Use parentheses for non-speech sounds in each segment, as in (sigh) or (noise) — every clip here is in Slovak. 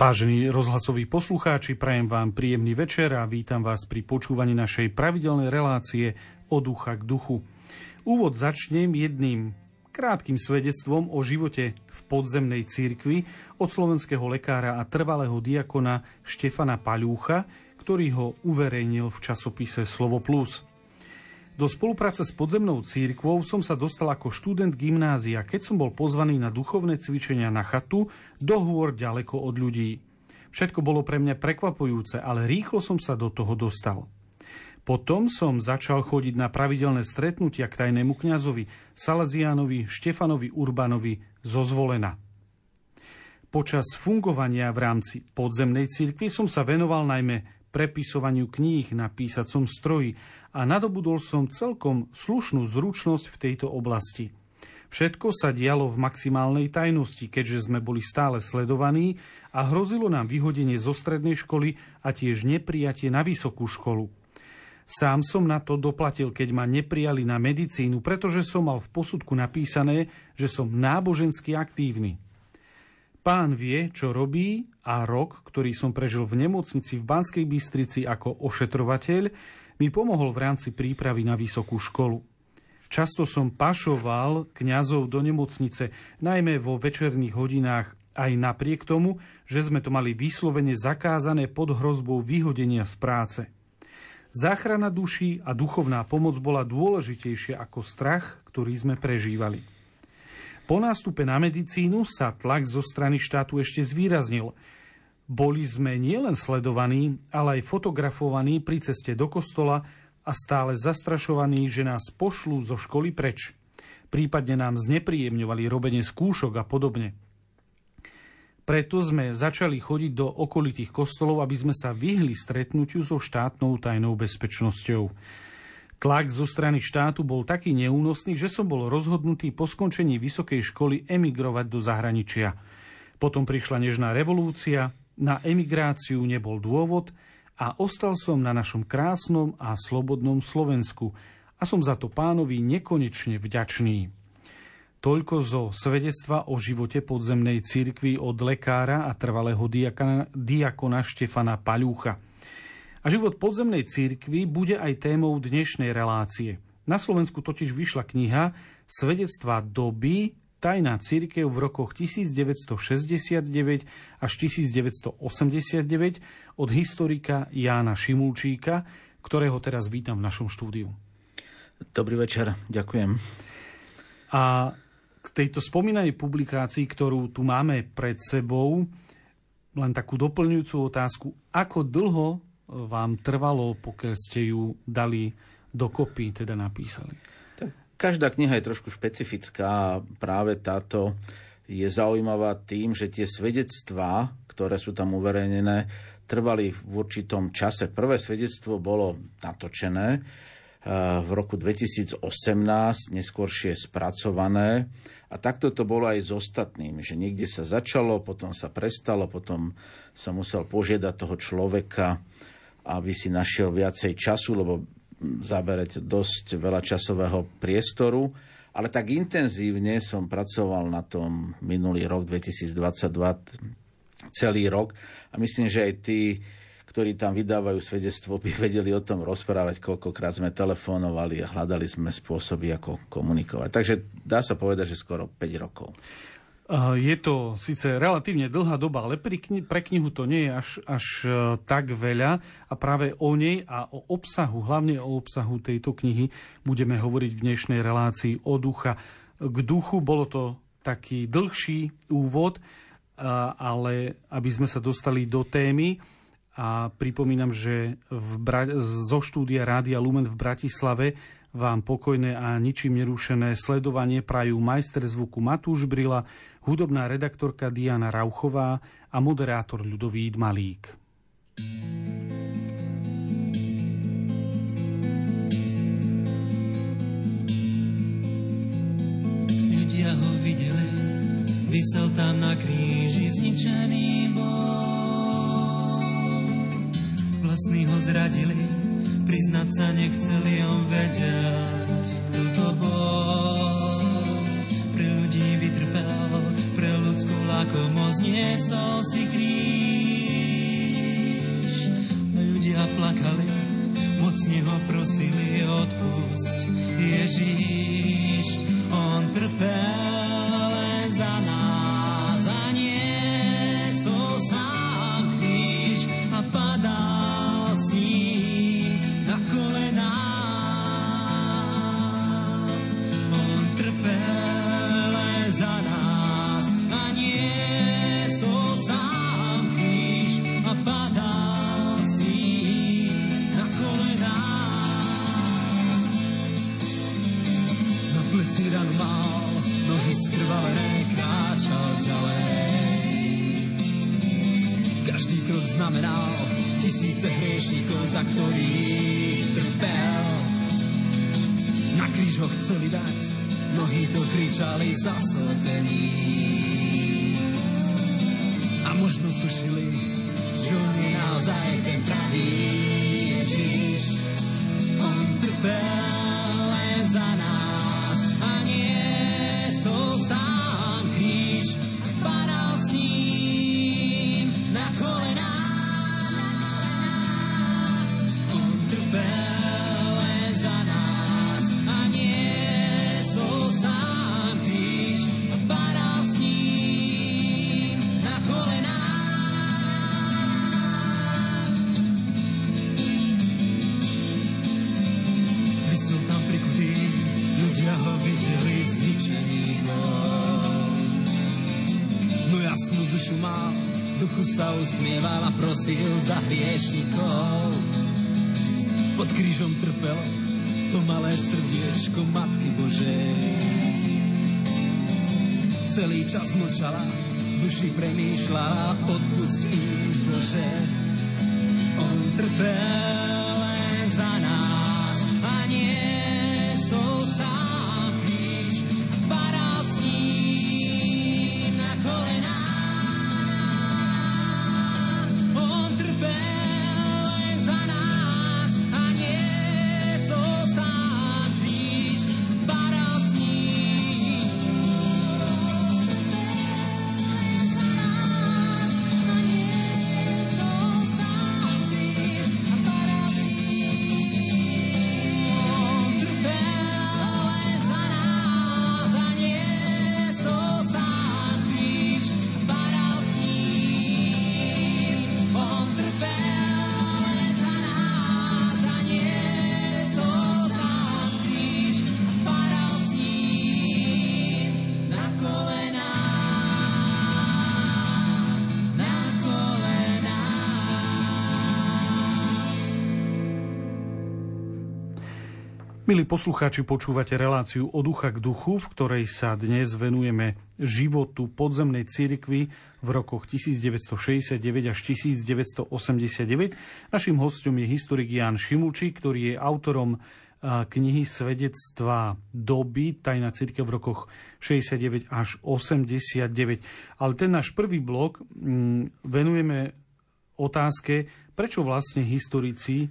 Vážení rozhlasoví poslucháči, prajem vám príjemný večer a vítam vás pri počúvaní našej pravidelnej relácie od ducha k duchu. Úvod začnem jedným krátkým svedectvom o živote v podzemnej cirkvi od slovenského lekára a trvalého diakona Štefana Paľúcha, ktorý ho uverejnil v časopise Slovo Plus. Do spolupráce s podzemnou církvou som sa dostal ako študent gymnázia, keď som bol pozvaný na duchovné cvičenia na chatu do hôr ďaleko od ľudí. Všetko bolo pre mňa prekvapujúce, ale rýchlo som sa do toho dostal. Potom som začal chodiť na pravidelné stretnutia k tajnému kňazovi Salesiánovi Štefanovi Urbanovi zo Zvolena. Počas fungovania v rámci podzemnej cirkvi som sa venoval najmä prepisovaniu kníh na písacom stroji a nadobudol som celkom slušnú zručnosť v tejto oblasti. Všetko sa dialo v maximálnej tajnosti, keďže sme boli stále sledovaní a hrozilo nám vyhodenie zo strednej školy a tiež neprijatie na vysokú školu. Sám som na to doplatil, keď ma neprijali na medicínu, pretože som mal v posudku napísané, že som nábožensky aktívny. Pán vie, čo robí a rok, ktorý som prežil v nemocnici v Banskej Bystrici ako ošetrovateľ, mi pomohol v rámci prípravy na vysokú školu. Často som pašoval kňazov do nemocnice, najmä vo večerných hodinách, aj napriek tomu, že sme to mali vyslovene zakázané pod hrozbou vyhodenia z práce. Záchrana duší a duchovná pomoc bola dôležitejšia ako strach, ktorý sme prežívali. Po nástupe na medicínu sa tlak zo strany štátu ešte zvýraznil – boli sme nielen sledovaní, ale aj fotografovaní pri ceste do kostola a stále zastrašovaní, že nás pošlú zo školy preč. Prípadne nám znepríjemňovali robenie skúšok a podobne. Preto sme začali chodiť do okolitých kostolov, aby sme sa vyhli stretnutiu so štátnou tajnou bezpečnosťou. Tlak zo strany štátu bol taký neúnosný, že som bol rozhodnutý po skončení vysokej školy emigrovať do zahraničia. Potom prišla nežná revolúcia, na emigráciu nebol dôvod a ostal som na našom krásnom a slobodnom Slovensku a som za to pánovi nekonečne vďačný. Toľko zo svedectva o živote podzemnej cirkvi od lekára a trvalého diakona, diakona Štefana Paľúcha. A život podzemnej cirkvi bude aj témou dnešnej relácie. Na Slovensku totiž vyšla kniha Svedectva doby Tajná církev v rokoch 1969 až 1989 od historika Jána Šimulčíka, ktorého teraz vítam v našom štúdiu. Dobrý večer, ďakujem. A k tejto spomínanej publikácii, ktorú tu máme pred sebou, len takú doplňujúcu otázku, ako dlho vám trvalo, pokiaľ ste ju dali dokopy, teda napísali? Každá kniha je trošku špecifická a práve táto je zaujímavá tým, že tie svedectvá, ktoré sú tam uverejnené, trvali v určitom čase. Prvé svedectvo bolo natočené eh, v roku 2018, neskôršie spracované. A takto to bolo aj s ostatnými, že niekde sa začalo, potom sa prestalo, potom sa musel požiadať toho človeka, aby si našiel viacej času, lebo zaberať dosť veľa časového priestoru, ale tak intenzívne som pracoval na tom minulý rok 2022 celý rok a myslím, že aj tí, ktorí tam vydávajú svedectvo, by vedeli o tom rozprávať, koľkokrát sme telefonovali a hľadali sme spôsoby, ako komunikovať. Takže dá sa povedať, že skoro 5 rokov. Je to síce relatívne dlhá doba, ale pre, kni- pre knihu to nie je až, až e, tak veľa a práve o nej a o obsahu, hlavne o obsahu tejto knihy budeme hovoriť v dnešnej relácii o ducha. K duchu bolo to taký dlhší úvod, ale aby sme sa dostali do témy, a pripomínam, že v Bra- zo štúdia Rádia Lumen v Bratislave vám pokojné a ničím nerušené sledovanie prajú majster zvuku Matúš Brila, hudobná redaktorka Diana Rauchová a moderátor Ľudovít Malík. Ľudia ho videli, vysel tam na kríži zničený bol. Vlastní ho zradili, Priznať sa nechceli, on vedel, kto to bol. Pre ľudí vytrpel, pre ľudskú lakomosť niesol si kríž. Ľudia plakali, moc neho prosili, odpust Ježíš. Milí poslucháči, počúvate reláciu od ducha k duchu, v ktorej sa dnes venujeme životu podzemnej cirkvi v rokoch 1969 až 1989. Našim hostom je historik Jan Šimulčík, ktorý je autorom knihy Svedectva doby, tajná církev v rokoch 69 až 89. Ale ten náš prvý blok mm, venujeme otázke, prečo vlastne historici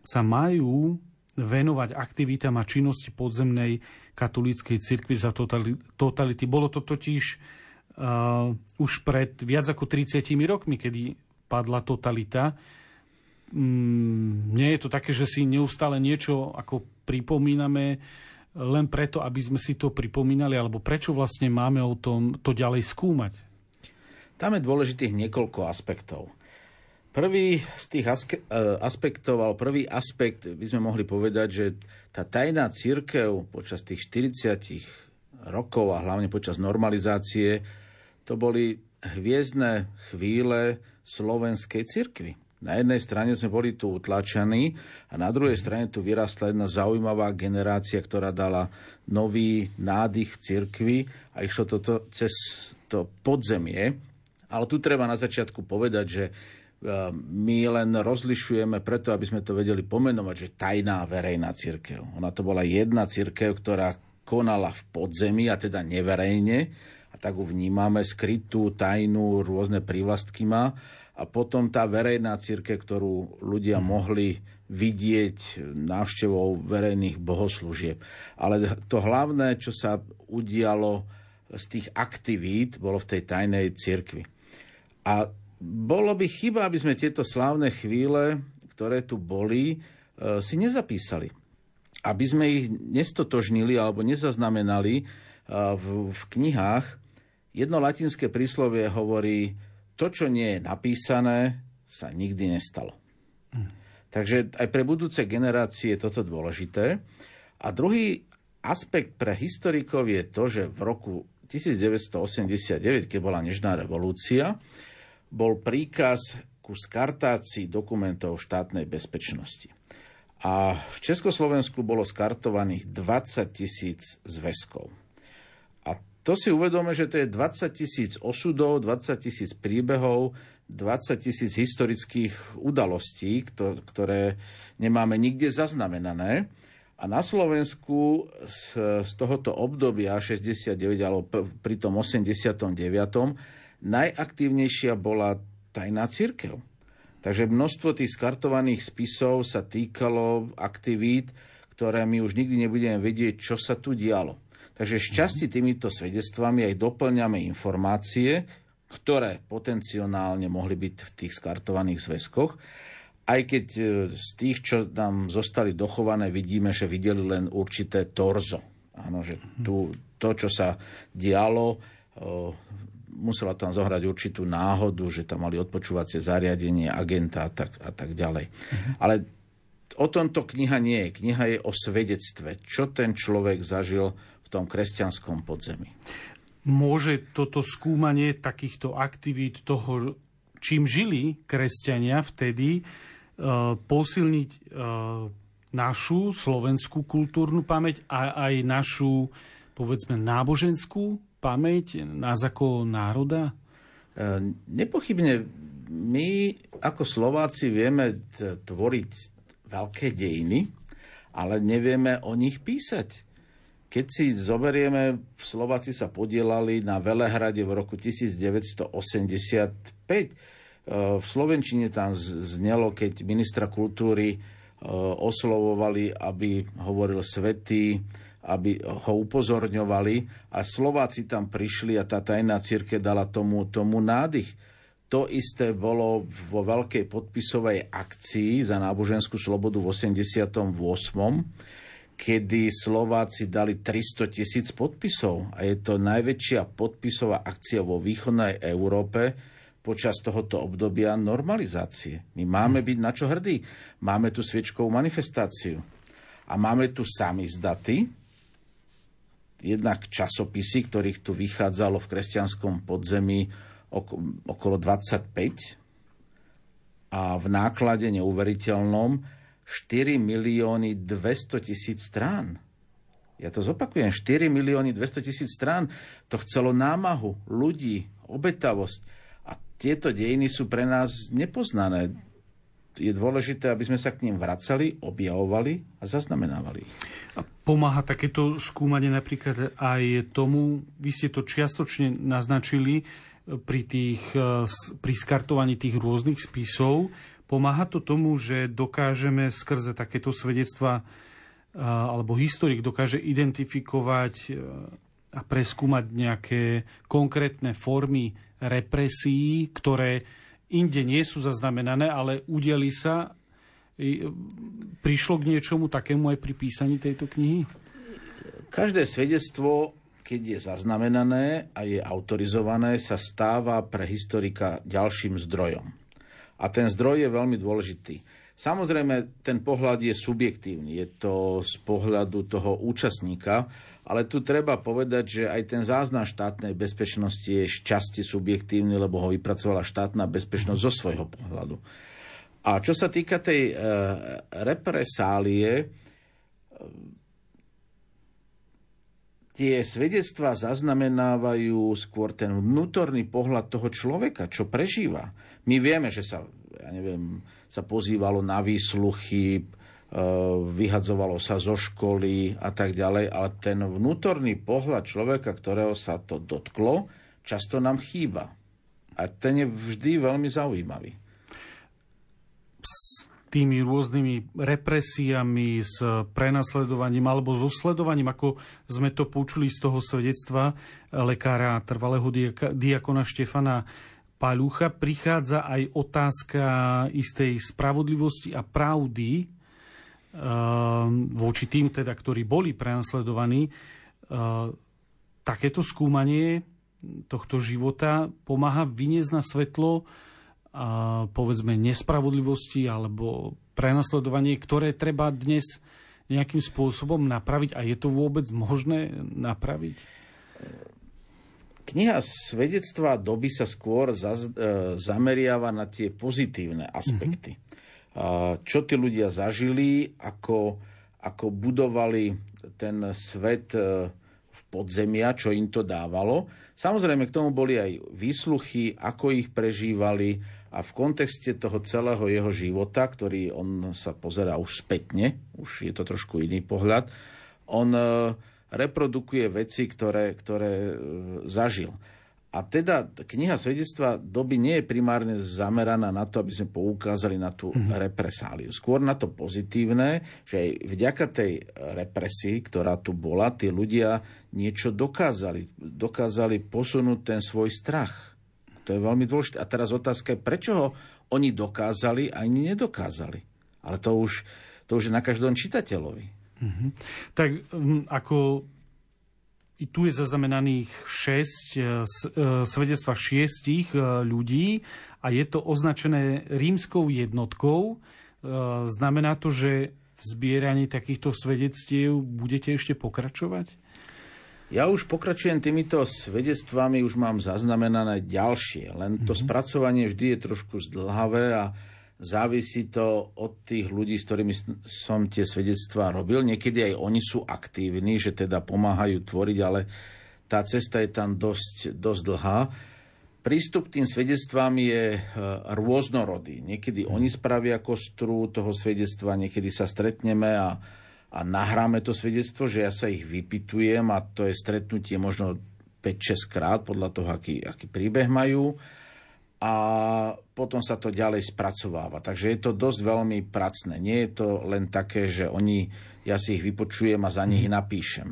sa majú venovať aktivitám a činnosti podzemnej katolíckej cirkvi za totali- totality. Bolo to totiž uh, už pred viac ako 30 rokmi, kedy padla totalita. Mm, nie je to také, že si neustále niečo ako pripomíname len preto, aby sme si to pripomínali, alebo prečo vlastne máme o tom to ďalej skúmať? Tam je dôležitých niekoľko aspektov. Prvý z tých aske- e, aspektov, alebo prvý aspekt by sme mohli povedať, že tá tajná církev počas tých 40 rokov a hlavne počas normalizácie, to boli hviezdne chvíle slovenskej cirkvi. Na jednej strane sme boli tu utlačaní a na druhej strane tu vyrastla jedna zaujímavá generácia, ktorá dala nový nádych cirkvi a išlo toto cez to podzemie. Ale tu treba na začiatku povedať, že my len rozlišujeme preto, aby sme to vedeli pomenovať, že tajná verejná církev. Ona to bola jedna církev, ktorá konala v podzemí a teda neverejne a tak ju vnímame skrytú, tajnú, rôzne prívlastky má a potom tá verejná církev, ktorú ľudia mohli vidieť návštevou verejných bohoslúžieb. Ale to hlavné, čo sa udialo z tých aktivít, bolo v tej tajnej cirkvi. A bolo by chyba, aby sme tieto slávne chvíle, ktoré tu boli, e, si nezapísali. Aby sme ich nestotožnili alebo nezaznamenali e, v, v knihách. Jedno latinské príslovie hovorí, to, čo nie je napísané, sa nikdy nestalo. Takže aj pre budúce generácie je toto dôležité. A druhý aspekt pre historikov je to, že v roku 1989, keď bola Nežná revolúcia, bol príkaz ku skartácii dokumentov štátnej bezpečnosti. A v Československu bolo skartovaných 20 tisíc zväzkov. A to si uvedome, že to je 20 tisíc osudov, 20 tisíc príbehov, 20 tisíc historických udalostí, ktoré nemáme nikde zaznamenané. A na Slovensku z, z tohoto obdobia 69 alebo pri tom 89 najaktívnejšia bola tajná církev. Takže množstvo tých skartovaných spisov sa týkalo aktivít, ktoré my už nikdy nebudeme vedieť, čo sa tu dialo. Takže šťastí týmito svedectvami aj doplňame informácie, ktoré potenciálne mohli byť v tých skartovaných zväzkoch. Aj keď e, z tých, čo nám zostali dochované, vidíme, že videli len určité torzo. Áno, že tu, to, čo sa dialo, musela tam zohrať určitú náhodu, že tam mali odpočúvacie zariadenie, agenta a tak, a tak ďalej. Uh-huh. Ale o tomto kniha nie je. Kniha je o svedectve, čo ten človek zažil v tom kresťanskom podzemí. Môže toto skúmanie takýchto aktivít toho, čím žili kresťania vtedy, uh, posilniť uh, našu slovenskú kultúrnu pamäť a aj našu, povedzme, náboženskú pamäť nás ako národa? E, nepochybne my ako Slováci vieme tvoriť veľké dejiny, ale nevieme o nich písať. Keď si zoberieme, Slováci sa podielali na Velehrade v roku 1985. E, v Slovenčine tam znelo, keď ministra kultúry e, oslovovali, aby hovoril svetý, aby ho upozorňovali a Slováci tam prišli a tá tajná círke dala tomu, tomu nádych. To isté bolo vo veľkej podpisovej akcii za náboženskú slobodu v 88 kedy Slováci dali 300 tisíc podpisov a je to najväčšia podpisová akcia vo východnej Európe počas tohoto obdobia normalizácie. My máme byť na čo hrdí. Máme tu sviečkovú manifestáciu. A máme tu samizdaty, jednak časopisy, ktorých tu vychádzalo v kresťanskom podzemí okolo 25 a v náklade neuveriteľnom 4 milióny 200 tisíc strán. Ja to zopakujem, 4 milióny 200 tisíc strán. To chcelo námahu, ľudí, obetavosť. A tieto dejiny sú pre nás nepoznané je dôležité, aby sme sa k ním vracali, objavovali a zaznamenávali. A pomáha takéto skúmanie napríklad aj tomu, vy ste to čiastočne naznačili e, pri, tých, e, pri skartovaní tých rôznych spisov, pomáha to tomu, že dokážeme skrze takéto svedectva e, alebo historik dokáže identifikovať a preskúmať nejaké konkrétne formy represí, ktoré inde nie sú zaznamenané, ale udeli sa. Prišlo k niečomu takému aj pri písaní tejto knihy? Každé svedectvo, keď je zaznamenané a je autorizované, sa stáva pre historika ďalším zdrojom. A ten zdroj je veľmi dôležitý. Samozrejme, ten pohľad je subjektívny. Je to z pohľadu toho účastníka, ale tu treba povedať, že aj ten záznam štátnej bezpečnosti je šťastie subjektívny, lebo ho vypracovala štátna bezpečnosť zo svojho pohľadu. A čo sa týka tej e, represálie, e, tie svedectvá zaznamenávajú skôr ten vnútorný pohľad toho človeka, čo prežíva. My vieme, že sa, ja neviem, sa pozývalo na výsluchy, E, vyhadzovalo sa zo školy a tak ďalej, ale ten vnútorný pohľad človeka, ktorého sa to dotklo, často nám chýba. A ten je vždy veľmi zaujímavý. S tými rôznymi represiami, s prenasledovaním alebo so sledovaním, ako sme to počuli z toho svedectva lekára trvalého diakona Štefana Palucha prichádza aj otázka istej spravodlivosti a pravdy voči tým, teda, ktorí boli prenasledovaní. Takéto skúmanie tohto života pomáha vyniesť na svetlo povedzme nespravodlivosti alebo prenasledovanie, ktoré treba dnes nejakým spôsobom napraviť a je to vôbec možné napraviť? Kniha svedectva doby sa skôr zaz, e, zameriava na tie pozitívne aspekty. Mm-hmm. Čo tí ľudia zažili, ako, ako budovali ten svet e, v podzemia, čo im to dávalo. Samozrejme, k tomu boli aj výsluchy, ako ich prežívali, a v kontexte toho celého jeho života, ktorý on sa pozerá už spätne, už je to trošku iný pohľad, on e, reprodukuje veci, ktoré, ktoré e, zažil. A teda kniha svedectva doby nie je primárne zameraná na to, aby sme poukázali na tú mm-hmm. represáliu. Skôr na to pozitívne, že aj vďaka tej represii, ktorá tu bola, tí ľudia niečo dokázali. Dokázali posunúť ten svoj strach to je veľmi dôležité. A teraz otázka je, prečo ho oni dokázali a ani nedokázali. Ale to už, to už je na každom čitateľovi. Mm-hmm. Tak um, ako i tu je zaznamenaných 6 uh, e, svedectva šiestich uh, ľudí a je to označené rímskou jednotkou. Znamená to, že v zbieraní takýchto svedectiev budete ešte pokračovať? Ja už pokračujem týmito svedectvami, už mám zaznamenané ďalšie, len to mm-hmm. spracovanie vždy je trošku zdlhavé a závisí to od tých ľudí, s ktorými som tie svedectvá robil. Niekedy aj oni sú aktívni, že teda pomáhajú tvoriť, ale tá cesta je tam dosť, dosť dlhá. Prístup k tým svedectvám je e, rôznorodý. Niekedy oni spravia kostru toho svedectva, niekedy sa stretneme a a nahráme to svedectvo, že ja sa ich vypitujem a to je stretnutie možno 5-6 krát podľa toho, aký, aký príbeh majú a potom sa to ďalej spracováva. Takže je to dosť veľmi pracné. Nie je to len také, že oni, ja si ich vypočujem a za nich mhm. napíšem.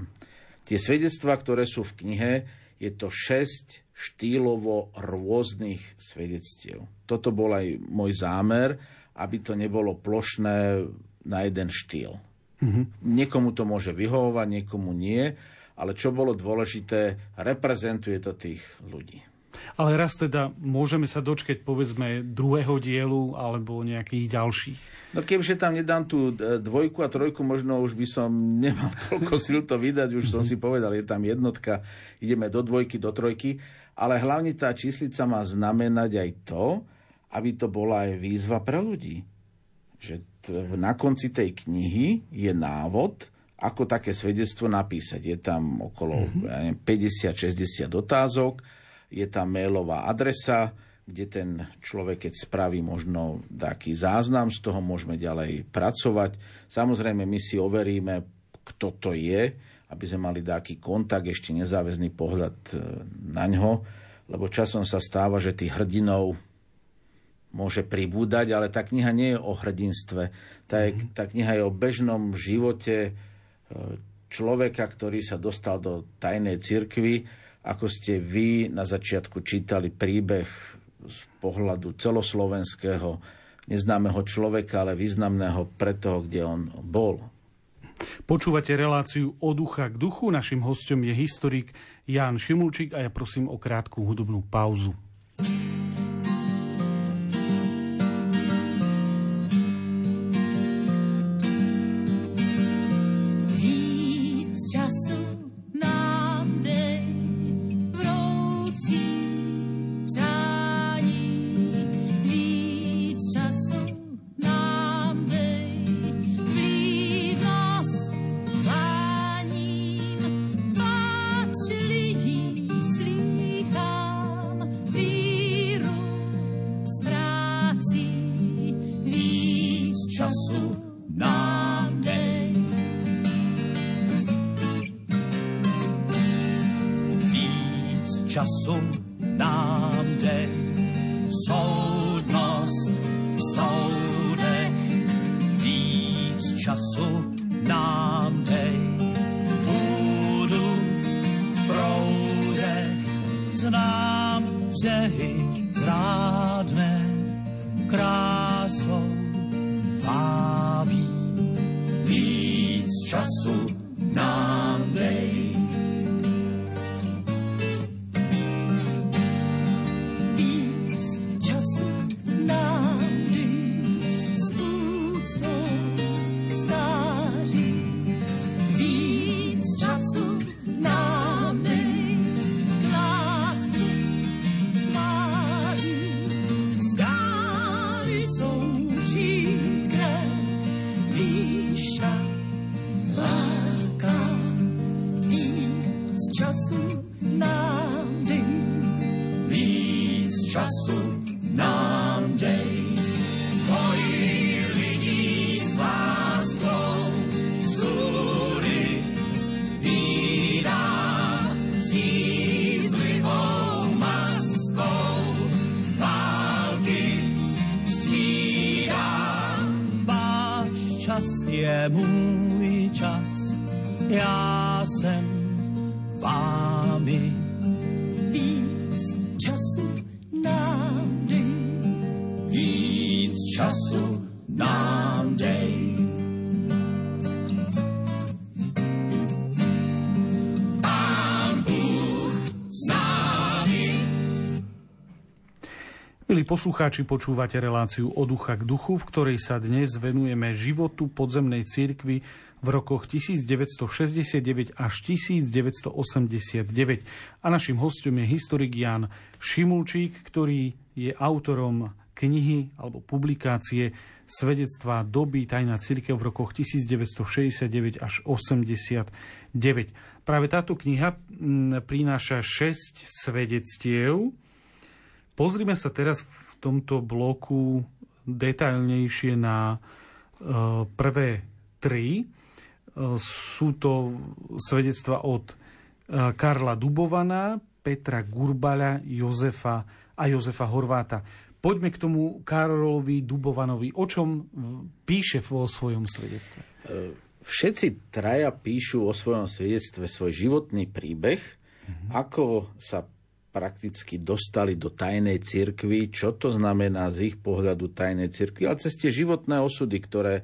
Tie svedectvá, ktoré sú v knihe, je to 6 štýlovo rôznych svedectiev. Toto bol aj môj zámer, aby to nebolo plošné na jeden štýl. Mm-hmm. Niekomu to môže vyhovovať, niekomu nie, ale čo bolo dôležité, reprezentuje to tých ľudí. Ale raz teda môžeme sa dočkať povedzme druhého dielu alebo nejakých ďalších. No kebyže tam nedám tú e, dvojku a trojku, možno už by som (laughs) nemal toľko sil to vydať, už som si povedal, je tam jednotka, ideme do dvojky, do trojky, ale hlavne tá číslica má znamenať aj to, aby to bola aj výzva pre ľudí. Že na konci tej knihy je návod, ako také svedectvo napísať. Je tam okolo mm-hmm. ja 50-60 otázok, je tam mailová adresa, kde ten človek, keď spraví možno taký záznam, z toho môžeme ďalej pracovať. Samozrejme, my si overíme, kto to je, aby sme mali taký kontakt, ešte nezáväzný pohľad e, na ňo, lebo časom sa stáva, že tých hrdinov môže pribúdať, ale tá kniha nie je o hrdinstve. Tá, je, mhm. tá kniha je o bežnom živote e, človeka, ktorý sa dostal do tajnej cirkvy, ako ste vy na začiatku čítali príbeh z pohľadu celoslovenského neznámeho človeka, ale významného pre toho, kde on bol. Počúvate reláciu od ducha k duchu. Našim hostom je historik Ján Šimulčík a ja prosím o krátku hudobnú pauzu. soms poslucháči, počúvate reláciu od ducha k duchu, v ktorej sa dnes venujeme životu podzemnej cirkvi v rokoch 1969 až 1989. A našim hostom je historik Jan Šimulčík, ktorý je autorom knihy alebo publikácie svedectvá doby Tajná církev v rokoch 1969 až 89. Práve táto kniha prináša 6 svedectiev, Pozrime sa teraz tomto bloku detailnejšie na e, prvé tri. E, sú to svedectva od e, Karla Dubovana, Petra Gurbaľa, Jozefa a Jozefa Horváta. Poďme k tomu Karolovi Dubovanovi. O čom píše vo svojom svedectve? Všetci traja píšu o svojom svedectve svoj životný príbeh, mm-hmm. ako sa prakticky dostali do tajnej cirkvi, čo to znamená z ich pohľadu tajnej cirkvi, ale cez tie životné osudy, ktoré,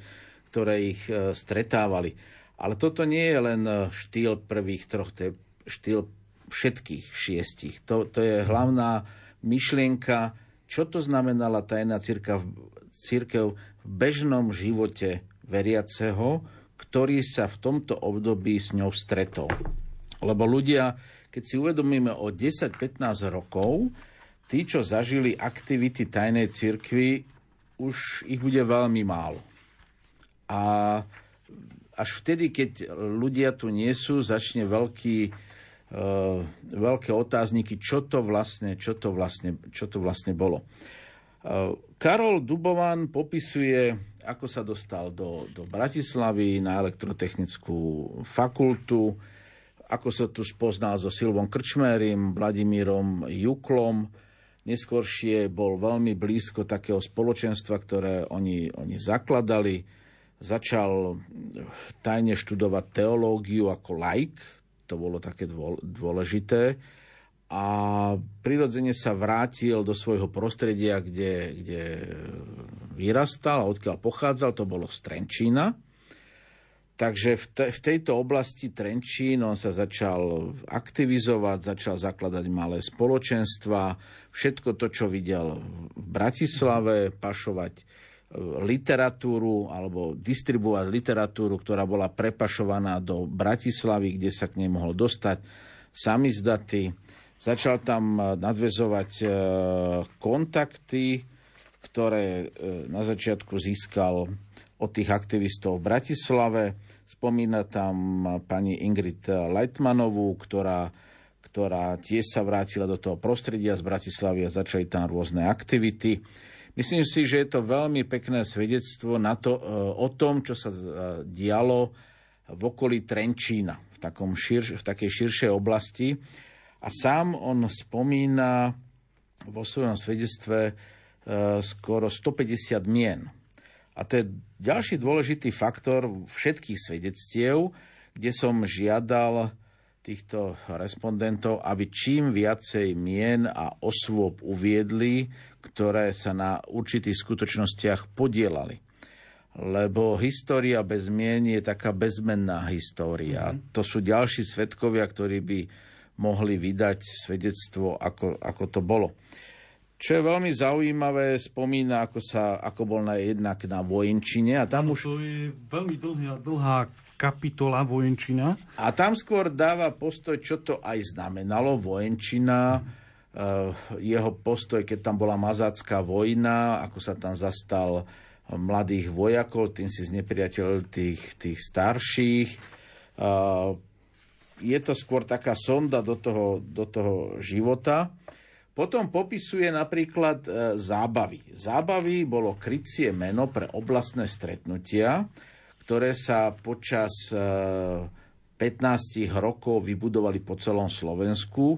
ktoré ich e, stretávali. Ale toto nie je len e, štýl prvých troch, to je štýl všetkých šiestich. To, to je hlavná myšlienka, čo to znamenala tajná církev, církev v bežnom živote veriaceho, ktorý sa v tomto období s ňou stretol. Lebo ľudia, keď si uvedomíme o 10-15 rokov, tí, čo zažili aktivity tajnej cirkvi, už ich bude veľmi málo. A až vtedy, keď ľudia tu nie sú, začne veľký, uh, veľké otázniky, čo to vlastne, čo to vlastne, čo to vlastne bolo. Uh, Karol Dubovan popisuje, ako sa dostal do, do Bratislavy na elektrotechnickú fakultu, ako sa tu spoznal so Silvom Krčmérim, Vladimírom Juklom. Neskôršie bol veľmi blízko takého spoločenstva, ktoré oni, oni zakladali. Začal tajne študovať teológiu ako laik, to bolo také dôležité. A prirodzene sa vrátil do svojho prostredia, kde, kde vyrastal a odkiaľ pochádzal, to bolo z Trenčína Takže v, te, v tejto oblasti Trenčín on sa začal aktivizovať, začal zakladať malé spoločenstva, všetko to, čo videl v Bratislave, pašovať e, literatúru alebo distribuovať literatúru, ktorá bola prepašovaná do Bratislavy, kde sa k nej mohol dostať samizdaty. Začal tam e, nadvezovať e, kontakty, ktoré na začiatku získal od tých aktivistov v Bratislave Spomína tam pani Ingrid Leitmanovú, ktorá, ktorá tiež sa vrátila do toho prostredia z Bratislavy a začali tam rôzne aktivity. Myslím si, že je to veľmi pekné svedectvo na to, e, o tom, čo sa e, dialo v okolí Trenčína, v, takom šir, v takej širšej oblasti. A sám on spomína vo svojom svedectve e, skoro 150 mien. A to je ďalší dôležitý faktor všetkých svedectiev, kde som žiadal týchto respondentov, aby čím viacej mien a osôb uviedli, ktoré sa na určitých skutočnostiach podielali. Lebo história bez mien je taká bezmenná história. Mm-hmm. To sú ďalší svetkovia, ktorí by mohli vydať svedectvo, ako, ako to bolo. Čo je veľmi zaujímavé, spomína, ako, sa, ako bol na, jednak na vojenčine. A tam už... To je veľmi dlhá, dlhá kapitola vojenčina. A tam skôr dáva postoj, čo to aj znamenalo vojenčina, uh, jeho postoj, keď tam bola mazácká vojna, ako sa tam zastal mladých vojakov, tým si znepriateľ tých, tých starších. Uh, je to skôr taká sonda do toho, do toho života. Potom popisuje napríklad e, zábavy. Zábavy bolo krycie meno pre oblastné stretnutia, ktoré sa počas 15 e, rokov vybudovali po celom Slovensku.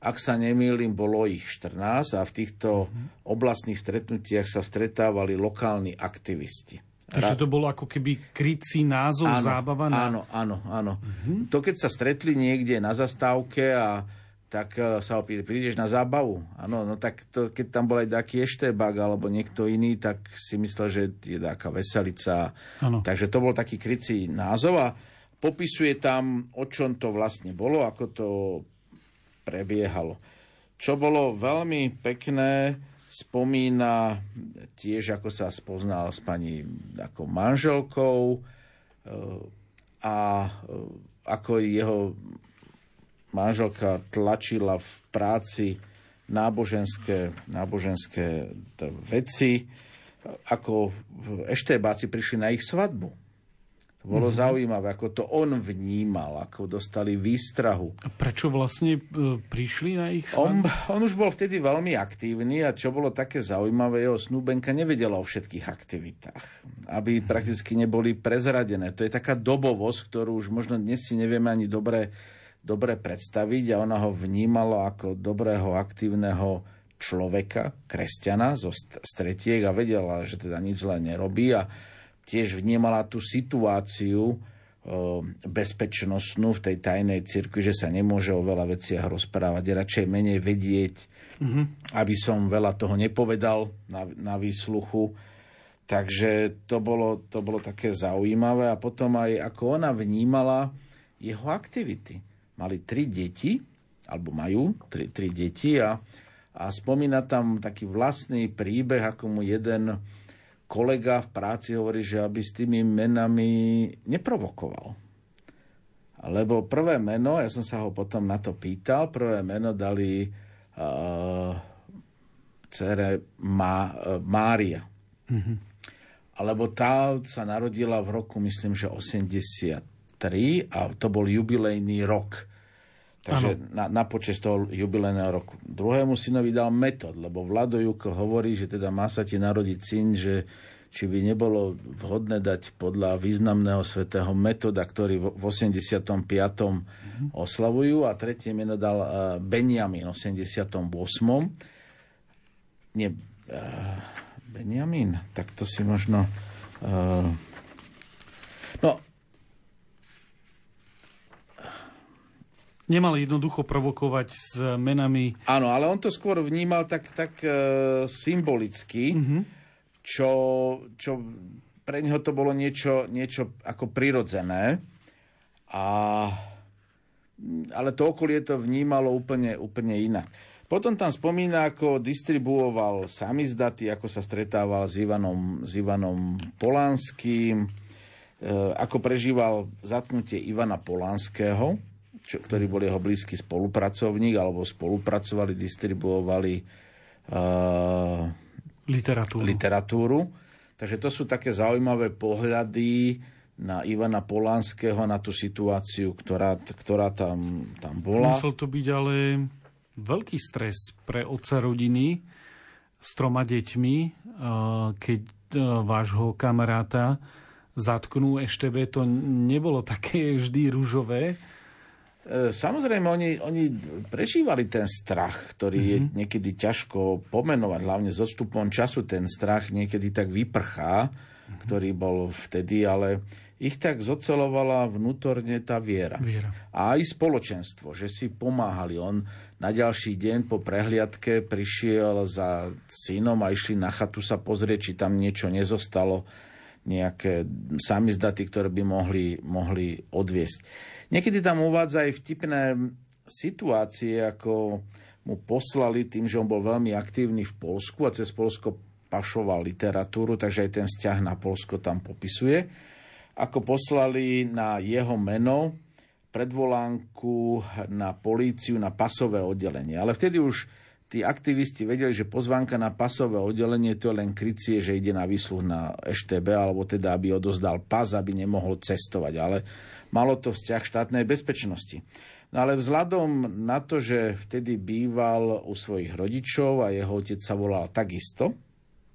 Ak sa nemýlim, bolo ich 14 a v týchto mm-hmm. oblastných stretnutiach sa stretávali lokálni aktivisti. Takže to bolo ako keby krycí názov áno, zábava? Na... Áno, áno, áno. Mm-hmm. To keď sa stretli niekde na zastávke a tak e, sa opýta, prídeš na zábavu? Áno, no tak to, keď tam bol aj taký eštebak alebo niekto iný, tak si myslel, že je taká veselica. Ano. Takže to bol taký krycí názov a popisuje tam, o čom to vlastne bolo, ako to prebiehalo. Čo bolo veľmi pekné, spomína tiež, ako sa spoznal s pani ako manželkou e, a e, ako jeho manželka tlačila v práci náboženské, náboženské veci, ako eštébáci prišli na ich svadbu. To bolo mm-hmm. zaujímavé, ako to on vnímal, ako dostali výstrahu. A prečo vlastne e, prišli na ich svadbu? On, on už bol vtedy veľmi aktívny a čo bolo také zaujímavé, jeho snúbenka nevedela o všetkých aktivitách, aby prakticky neboli prezradené. To je taká dobovosť, ktorú už možno dnes si nevieme ani dobre dobre predstaviť a ona ho vnímala ako dobrého, aktívneho človeka, kresťana zo stretiek a vedela, že teda nič zle nerobí a tiež vnímala tú situáciu bezpečnostnú v tej tajnej cirkvi, že sa nemôže o veľa veciach rozprávať, radšej menej vedieť, mm-hmm. aby som veľa toho nepovedal na, na výsluchu. Takže to bolo, to bolo také zaujímavé a potom aj ako ona vnímala jeho aktivity mali tri deti, alebo majú tri, tri deti a, a spomína tam taký vlastný príbeh, ako mu jeden kolega v práci hovorí, že aby s tými menami neprovokoval. Lebo prvé meno, ja som sa ho potom na to pýtal, prvé meno dali uh, cere Má, uh, Mária. Mm-hmm. Alebo tá sa narodila v roku, myslím, že 80 a to bol jubilejný rok. Takže na, na počas toho jubilejného roku. Druhému synovi dal metod, lebo Vlado Juko hovorí, že teda má sa ti narodiť syn, že či by nebolo vhodné dať podľa významného svetého metoda, ktorý v 85. Mm-hmm. oslavujú a tretie meno dal uh, Benjamin v 88. Nie, uh, Benjamin, tak to si možno... Uh, no, Nemal jednoducho provokovať s menami. Áno, ale on to skôr vnímal tak, tak e, symbolicky, mm-hmm. čo, čo pre neho to bolo niečo, niečo ako prirodzené. A, ale to okolie to vnímalo úplne, úplne inak. Potom tam spomína, ako distribuoval samizdaty, ako sa stretával s Ivanom, s Ivanom Polanským, e, ako prežíval zatknutie Ivana Polanského čo, ktorý bol jeho blízky spolupracovník, alebo spolupracovali, distribuovali uh, literatúru. literatúru. Takže to sú také zaujímavé pohľady na Ivana Polanského, na tú situáciu, ktorá, ktorá tam, tam bola. Musel to byť ale veľký stres pre otca rodiny s troma deťmi, keď vášho kamaráta zatknú. Ešte to nebolo také vždy rúžové. E, samozrejme, oni, oni prežívali ten strach, ktorý mm-hmm. je mhm. niekedy ťažko pomenovať, hlavne s odstupom času ten strach niekedy tak vyprchá, mm-hmm. ktorý bol vtedy, ale ich tak zocelovala vnútorne tá viera. viera. A aj spoločenstvo, že si pomáhali. On na ďalší deň po prehliadke prišiel za synom a išli na chatu sa pozrieť, či tam niečo nezostalo, nejaké samizdaty, ktoré by mohli, mohli odviesť. Niekedy tam uvádza aj vtipné situácie, ako mu poslali tým, že on bol veľmi aktívny v Polsku a cez Polsko pašoval literatúru, takže aj ten vzťah na Polsko tam popisuje ako poslali na jeho meno predvolánku na políciu na pasové oddelenie. Ale vtedy už tí aktivisti vedeli, že pozvánka na pasové oddelenie to je len krycie, že ide na výsluh na EŠTB, alebo teda, aby odozdal pas, aby nemohol cestovať. Ale malo to vzťah štátnej bezpečnosti. No ale vzhľadom na to, že vtedy býval u svojich rodičov a jeho otec sa volal takisto,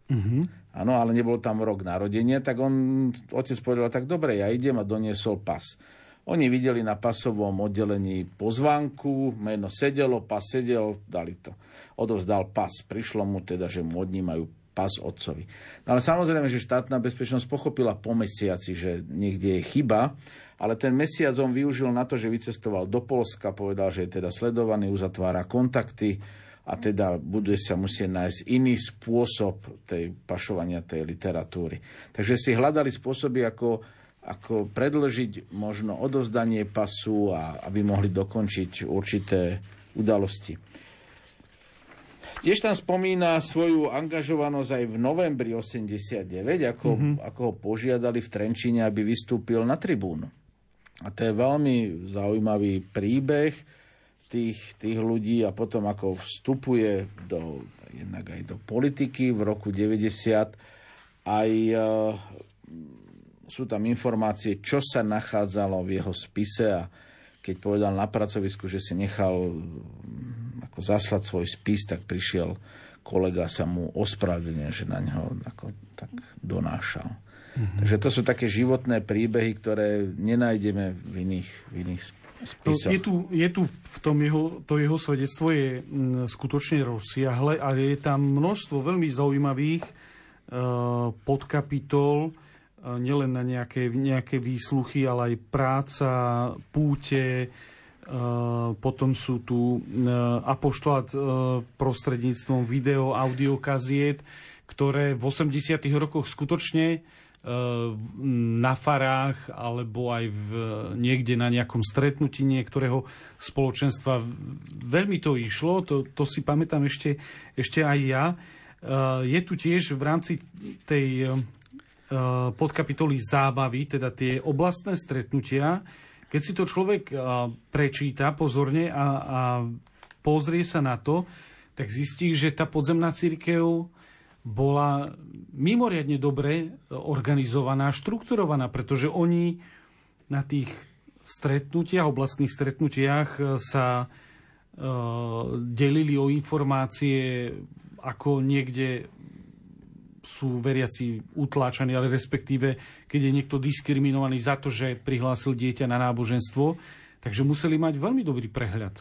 mm-hmm Áno, ale nebol tam rok narodenia, tak on, otec povedal, tak dobre, ja idem a doniesol pas. Oni videli na pasovom oddelení pozvánku, meno sedelo, pas sedel, dali to. Odovzdal pas. Prišlo mu teda, že mu odnímajú pas otcovi. No ale samozrejme, že štátna bezpečnosť pochopila po mesiaci, že niekde je chyba, ale ten mesiac on využil na to, že vycestoval do Polska, povedal, že je teda sledovaný, uzatvára kontakty, a teda bude sa musieť nájsť iný spôsob tej pašovania tej literatúry. Takže si hľadali spôsoby, ako, ako predlžiť možno odozdanie pasu a aby mohli dokončiť určité udalosti. Tiež tam spomína svoju angažovanosť aj v novembri 89, ako, mm-hmm. ako ho požiadali v Trenčine, aby vystúpil na tribúnu. A to je veľmi zaujímavý príbeh, tých, tých ľudí a potom ako vstupuje do, jednak aj do politiky v roku 90, aj e, sú tam informácie, čo sa nachádzalo v jeho spise a keď povedal na pracovisku, že si nechal mm, ako zaslať svoj spis, tak prišiel kolega sa mu ospravedlnil, že na neho ako, tak donášal. Mm-hmm. Takže to sú také životné príbehy, ktoré nenájdeme v iných, v iných No, je, tu, je tu v tom jeho, to jeho svedectvo je mm, skutočne rozsiahle a je tam množstvo veľmi zaujímavých uh, podkapitol, nielen na nejaké, nejaké výsluchy, ale aj práca, púte, uh, potom sú tu uh, apoštolát uh, prostredníctvom video, audiokaziet, ktoré v 80 rokoch skutočne na farách alebo aj v, niekde na nejakom stretnutí niektorého spoločenstva. Veľmi to išlo, to, to si pamätám ešte, ešte aj ja. E, je tu tiež v rámci tej e, podkapitoly zábavy, teda tie oblastné stretnutia, keď si to človek e, prečíta pozorne a, a pozrie sa na to, tak zistí, že tá podzemná církev bola mimoriadne dobre organizovaná, štrukturovaná, pretože oni na tých stretnutiach, oblastných stretnutiach sa delili o informácie, ako niekde sú veriaci utláčaní, ale respektíve, keď je niekto diskriminovaný za to, že prihlásil dieťa na náboženstvo, takže museli mať veľmi dobrý prehľad.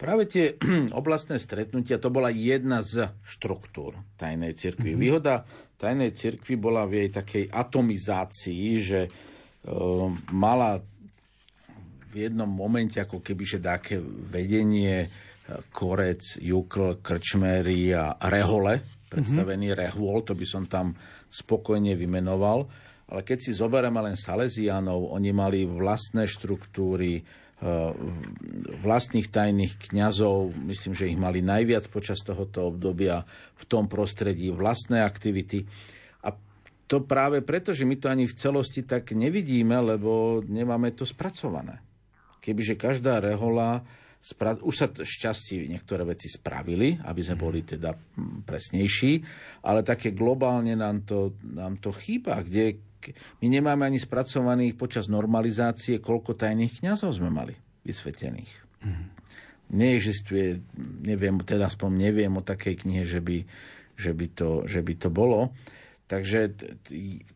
Práve tie (clears throat) oblastné stretnutia, to bola jedna z štruktúr tajnej cirkvi. Mm-hmm. Výhoda tajnej cirkvi bola v jej takej atomizácii, že e, mala v jednom momente ako keby, že také vedenie e, Korec, Jukl, Krčmery a Rehole, predstavený mm-hmm. Rehôl, to by som tam spokojne vymenoval. Ale keď si zoberieme len Salesianov, oni mali vlastné štruktúry, Eh, vlastných tajných kňazov, myslím, že ich mali najviac počas tohoto obdobia v tom prostredí, vlastné aktivity. A to práve preto, že my to ani v celosti tak nevidíme, lebo nemáme to spracované. Kebyže každá rehola už sa šťastí niektoré veci spravili, aby sme boli teda presnejší, ale také globálne nám to, nám to chýba, kde my nemáme ani spracovaných počas normalizácie, koľko tajných kňazov sme mali vysvetených. Mm. Neexistuje, neviem, teda aspoň neviem o takej knihe, že by, že by, to, že by to bolo. Takže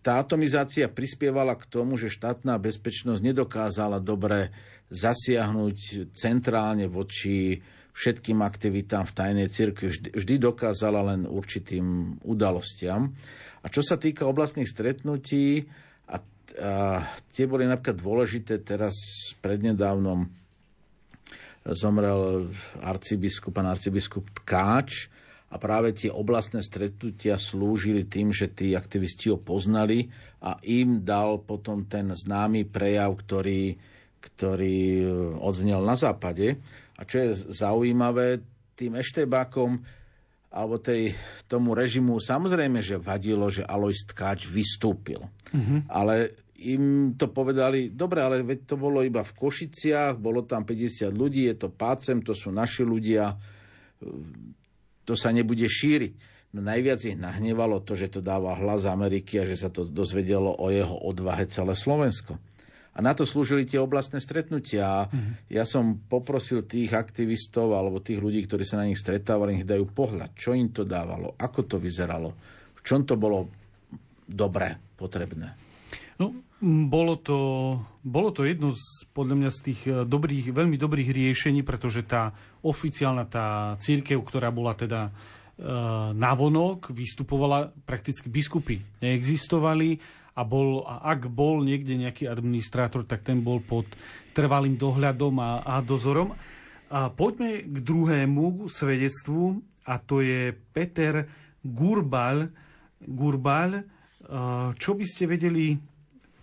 tá atomizácia prispievala k tomu, že štátna bezpečnosť nedokázala dobre zasiahnuť centrálne voči všetkým aktivitám v tajnej cirkvi. Vždy, vždy dokázala len určitým udalostiam. A čo sa týka oblastných stretnutí, a a tie boli napríklad dôležité teraz prednedávnom zomrel arcibiskup, pán arcibiskup Tkáč a práve tie oblastné stretnutia slúžili tým, že tí aktivisti ho poznali a im dal potom ten známy prejav, ktorý, ktorý odznel na západe. A čo je zaujímavé, tým eštebákom alebo tej, tomu režimu samozrejme, že vadilo, že Alois Tkáč vystúpil. Mm-hmm. Ale im to povedali, dobre, ale veď to bolo iba v Košiciach, bolo tam 50 ľudí, je to pácem, to sú naši ľudia, to sa nebude šíriť. No najviac ich nahnevalo to, že to dáva hlas Ameriky a že sa to dozvedelo o jeho odvahe celé Slovensko. A na to slúžili tie oblastné stretnutia. Mm-hmm. Ja som poprosil tých aktivistov alebo tých ľudí, ktorí sa na nich stretávali, nech dajú pohľad, čo im to dávalo, ako to vyzeralo, v čom to bolo dobré, potrebné. No, bolo to, bolo to jedno z, podľa mňa z tých eh, dobrých, veľmi dobrých riešení, pretože tá oficiálna tá církev, ktorá bola teda e, navonok, vystupovala, prakticky biskupy neexistovali a, bol, a ak bol niekde nejaký administrátor, tak ten bol pod trvalým dohľadom a, a dozorom. A poďme k druhému svedectvu a to je Peter Gurbal. Gurbal, čo by ste vedeli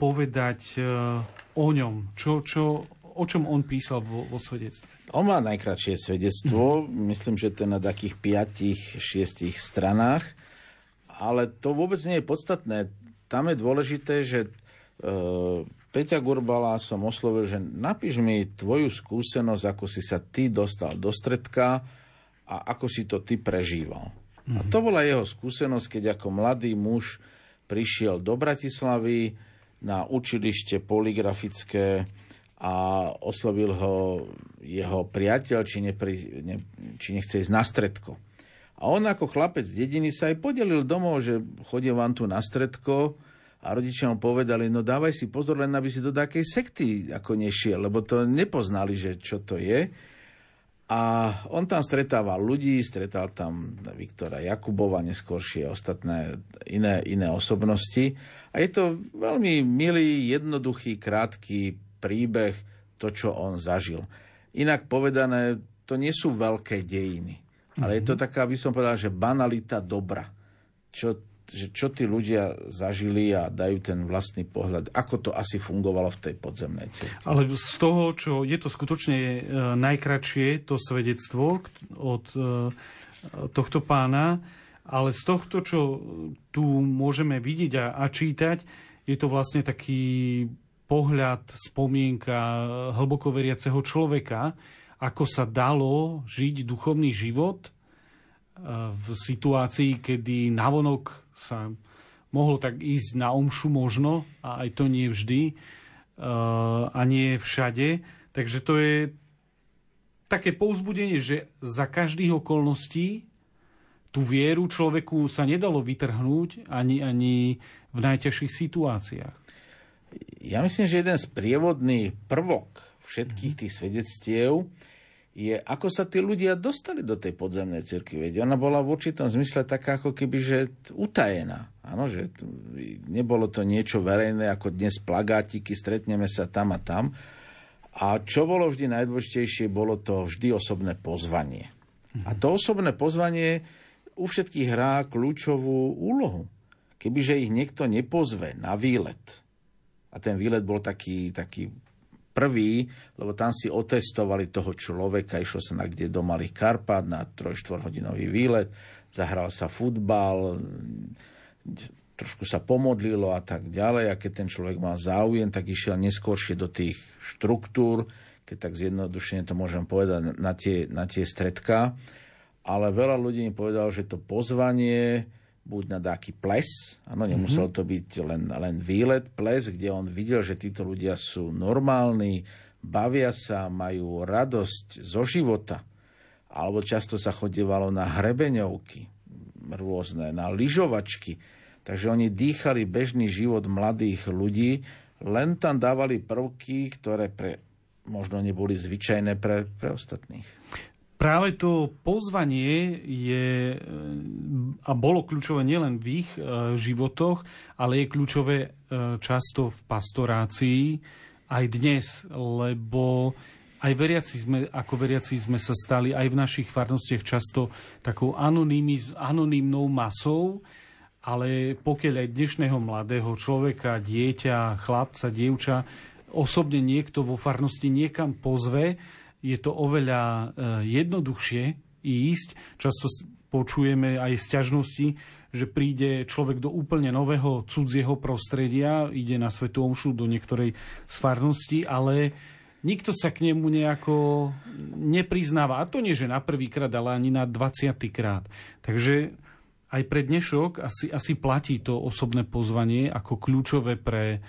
povedať e, o ňom? Čo, čo, o čom on písal vo, vo svedectve? On má najkračšie svedectvo, myslím, že to je na takých 5-6 stranách, ale to vôbec nie je podstatné. Tam je dôležité, že e, Peťa Gurbala som oslovil, že napíš mi tvoju skúsenosť, ako si sa ty dostal do stredka a ako si to ty prežíval. Mm-hmm. A to bola jeho skúsenosť, keď ako mladý muž prišiel do Bratislavy, na učilište poligrafické a oslovil ho jeho priateľ, či, nepri, ne, či nechce ísť na stredko. A on ako chlapec z dediny sa aj podelil domov, že chodil vám tu na stredko a rodičia mu povedali, no dávaj si pozor, len aby si do takej sekty ako nešiel, lebo to nepoznali, že čo to je. A on tam stretával ľudí, stretal tam Viktora Jakubova, neskôršie ostatné iné, iné osobnosti. A je to veľmi milý, jednoduchý, krátky príbeh, to, čo on zažil. Inak povedané, to nie sú veľké dejiny, ale je to mhm. taká, by som povedal, že banalita dobra. Čo že čo tí ľudia zažili a dajú ten vlastný pohľad, ako to asi fungovalo v tej podzemnej cirkvi. Ale z toho, čo je to skutočne e, najkračšie, to svedectvo od e, tohto pána, ale z tohto, čo tu môžeme vidieť a, a čítať, je to vlastne taký pohľad, spomienka hlboko veriaceho človeka, ako sa dalo žiť duchovný život e, v situácii, kedy navonok sa mohlo tak ísť na omšu možno, a aj to nie vždy, uh, a nie všade. Takže to je také povzbudenie, že za každých okolností tú vieru človeku sa nedalo vytrhnúť ani, ani v najťažších situáciách. Ja myslím, že jeden z prievodný prvok všetkých tých svedectiev je, ako sa tí ľudia dostali do tej podzemnej cirkvi. Veď ona bola v určitom zmysle taká ako keby, že utajená. Áno, že nebolo to niečo verejné, ako dnes plagátiky, stretneme sa tam a tam. A čo bolo vždy najdôležitejšie, bolo to vždy osobné pozvanie. A to osobné pozvanie u všetkých hrá kľúčovú úlohu. Kebyže ich niekto nepozve na výlet, a ten výlet bol taký, taký prvý, lebo tam si otestovali toho človeka, išlo sa na kde do Malých Karpát na 3-4 hodinový výlet, zahral sa futbal, trošku sa pomodlilo a tak ďalej a keď ten človek mal záujem, tak išiel neskôršie do tých štruktúr, keď tak zjednodušene to môžem povedať, na tie, na tie stredka. Ale veľa ľudí mi povedalo, že to pozvanie buď na dáky ples, áno, nemusel mhm. to byť len, len výlet, ples, kde on videl, že títo ľudia sú normálni, bavia sa, majú radosť zo života. Alebo často sa chodievalo na hrebeňovky rôzne, na lyžovačky. Takže oni dýchali bežný život mladých ľudí, len tam dávali prvky, ktoré pre, možno neboli zvyčajné pre, pre ostatných. Práve to pozvanie je a bolo kľúčové nielen v ich životoch, ale je kľúčové často v pastorácii aj dnes, lebo aj veriaci sme, ako veriaci sme sa stali aj v našich farnostiach často takou anonymnou masou, ale pokiaľ aj dnešného mladého človeka, dieťa, chlapca, dievča, osobne niekto vo farnosti niekam pozve, je to oveľa e, jednoduchšie ísť. Často počujeme aj sťažnosti, že príde človek do úplne nového cudzieho prostredia, ide na Svetú Omšu do niektorej z farnosti, ale nikto sa k nemu nejako nepriznáva. A to nie, že na prvý krát, ale ani na 20. krát. Takže aj pre dnešok asi, asi platí to osobné pozvanie ako kľúčové pre,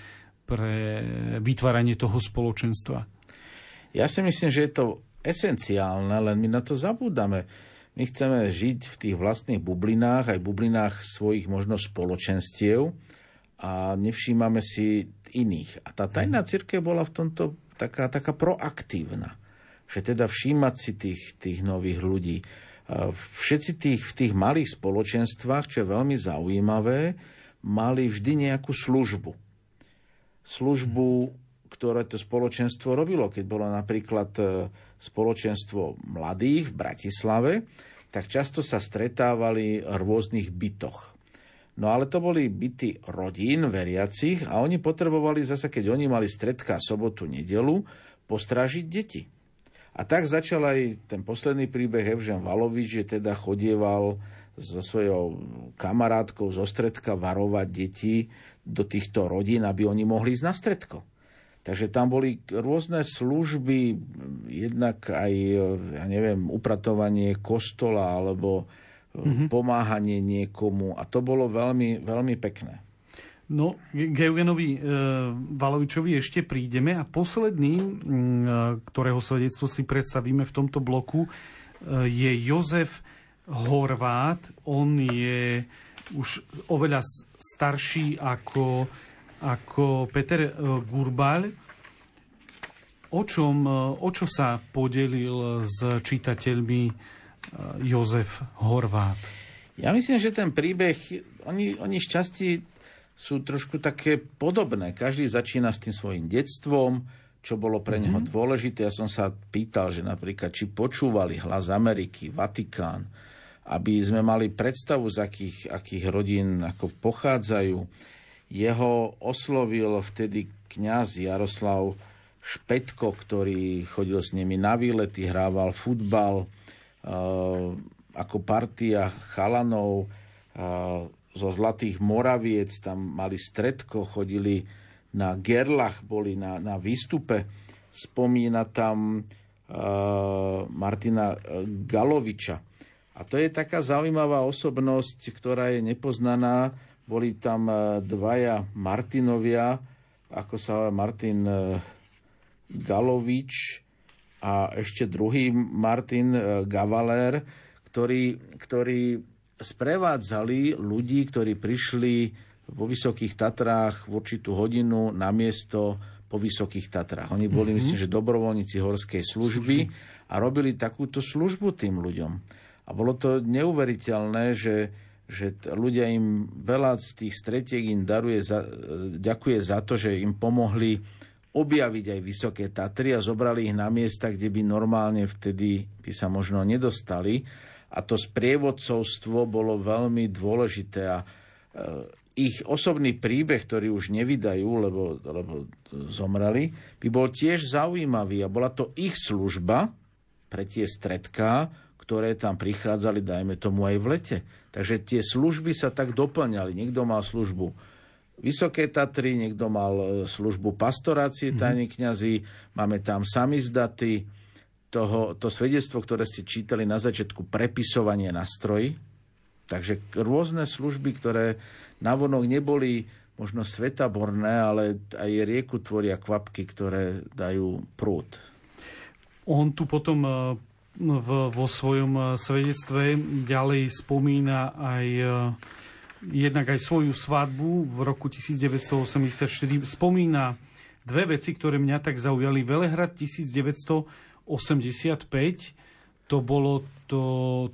pre vytváranie toho spoločenstva. Ja si myslím, že je to esenciálne, len my na to zabúdame. My chceme žiť v tých vlastných bublinách, aj bublinách svojich možno spoločenstiev a nevšímame si iných. A tá tajná církev bola v tomto taká, taká proaktívna. Že teda všímať si tých, tých nových ľudí. Všetci tých, v tých malých spoločenstvách, čo je veľmi zaujímavé, mali vždy nejakú službu. Službu, ktoré to spoločenstvo robilo. Keď bolo napríklad e, spoločenstvo mladých v Bratislave, tak často sa stretávali v rôznych bytoch. No ale to boli byty rodín veriacich a oni potrebovali zase, keď oni mali stredka sobotu, nedelu, postražiť deti. A tak začal aj ten posledný príbeh Evžen Valovič, že teda chodieval so svojou kamarátkou zo stredka varovať deti do týchto rodín, aby oni mohli ísť na stredko. Takže tam boli rôzne služby, jednak aj, ja neviem, upratovanie kostola alebo mm-hmm. pomáhanie niekomu a to bolo veľmi, veľmi pekné. No, k Eugenovi e, Valovičovi ešte prídeme a posledný, e, ktorého svedectvo si predstavíme v tomto bloku, e, je Jozef Horvát. On je už oveľa starší ako, ako Peter e, Gurbal. O, čom, e, o čo sa podelil s čitateľmi Jozef Horvát. Ja myslím, že ten príbeh, oni, oni šťastí sú trošku také podobné. Každý začína s tým svojim detstvom, čo bolo pre neho mm-hmm. dôležité. Ja som sa pýtal, že napríklad, či počúvali hlas Ameriky, Vatikán, aby sme mali predstavu, z akých, akých rodín ako pochádzajú. Jeho oslovil vtedy kňaz Jaroslav Špetko, ktorý chodil s nimi na výlety, hrával futbal, Eh, ako partia chalanov eh, zo Zlatých Moraviec, tam mali stredko, chodili na Gerlach, boli na, na výstupe. Spomína tam uh, Martina Galoviča. A to je taká zaujímavá osobnosť, ktorá je nepoznaná. Boli tam dvaja Martinovia, ako sa Martin Galovič a ešte druhý Martin e, Gavaler, ktorí, ktorí sprevádzali ľudí, ktorí prišli vo Vysokých Tatrách v určitú hodinu na miesto po Vysokých Tatrách. Oni boli, mm-hmm. myslím, že dobrovoľníci horskej služby, služby a robili takúto službu tým ľuďom. A bolo to neuveriteľné, že, že ľudia im veľa z tých stretiek im daruje za, e, ďakuje za to, že im pomohli objaviť aj Vysoké Tatry a zobrali ich na miesta, kde by normálne vtedy by sa možno nedostali. A to sprievodcovstvo bolo veľmi dôležité a e, ich osobný príbeh, ktorý už nevydajú, lebo, lebo zomreli, by bol tiež zaujímavý a bola to ich služba pre tie stredká, ktoré tam prichádzali, dajme tomu aj v lete. Takže tie služby sa tak doplňali. Niekto mal službu Vysoké Tatry, niekto mal e, službu pastorácie, mm-hmm. tajní kňazi, máme tam samizdaty, toho, to svedectvo, ktoré ste čítali na začiatku, prepisovanie na stroji. Takže rôzne služby, ktoré navonok neboli možno svetaborné, ale aj rieku tvoria kvapky, ktoré dajú prúd. On tu potom e, v, vo svojom e, svedectve ďalej spomína aj jednak aj svoju svadbu v roku 1984. Spomína dve veci, ktoré mňa tak zaujali. Velehrad 1985, to bolo to,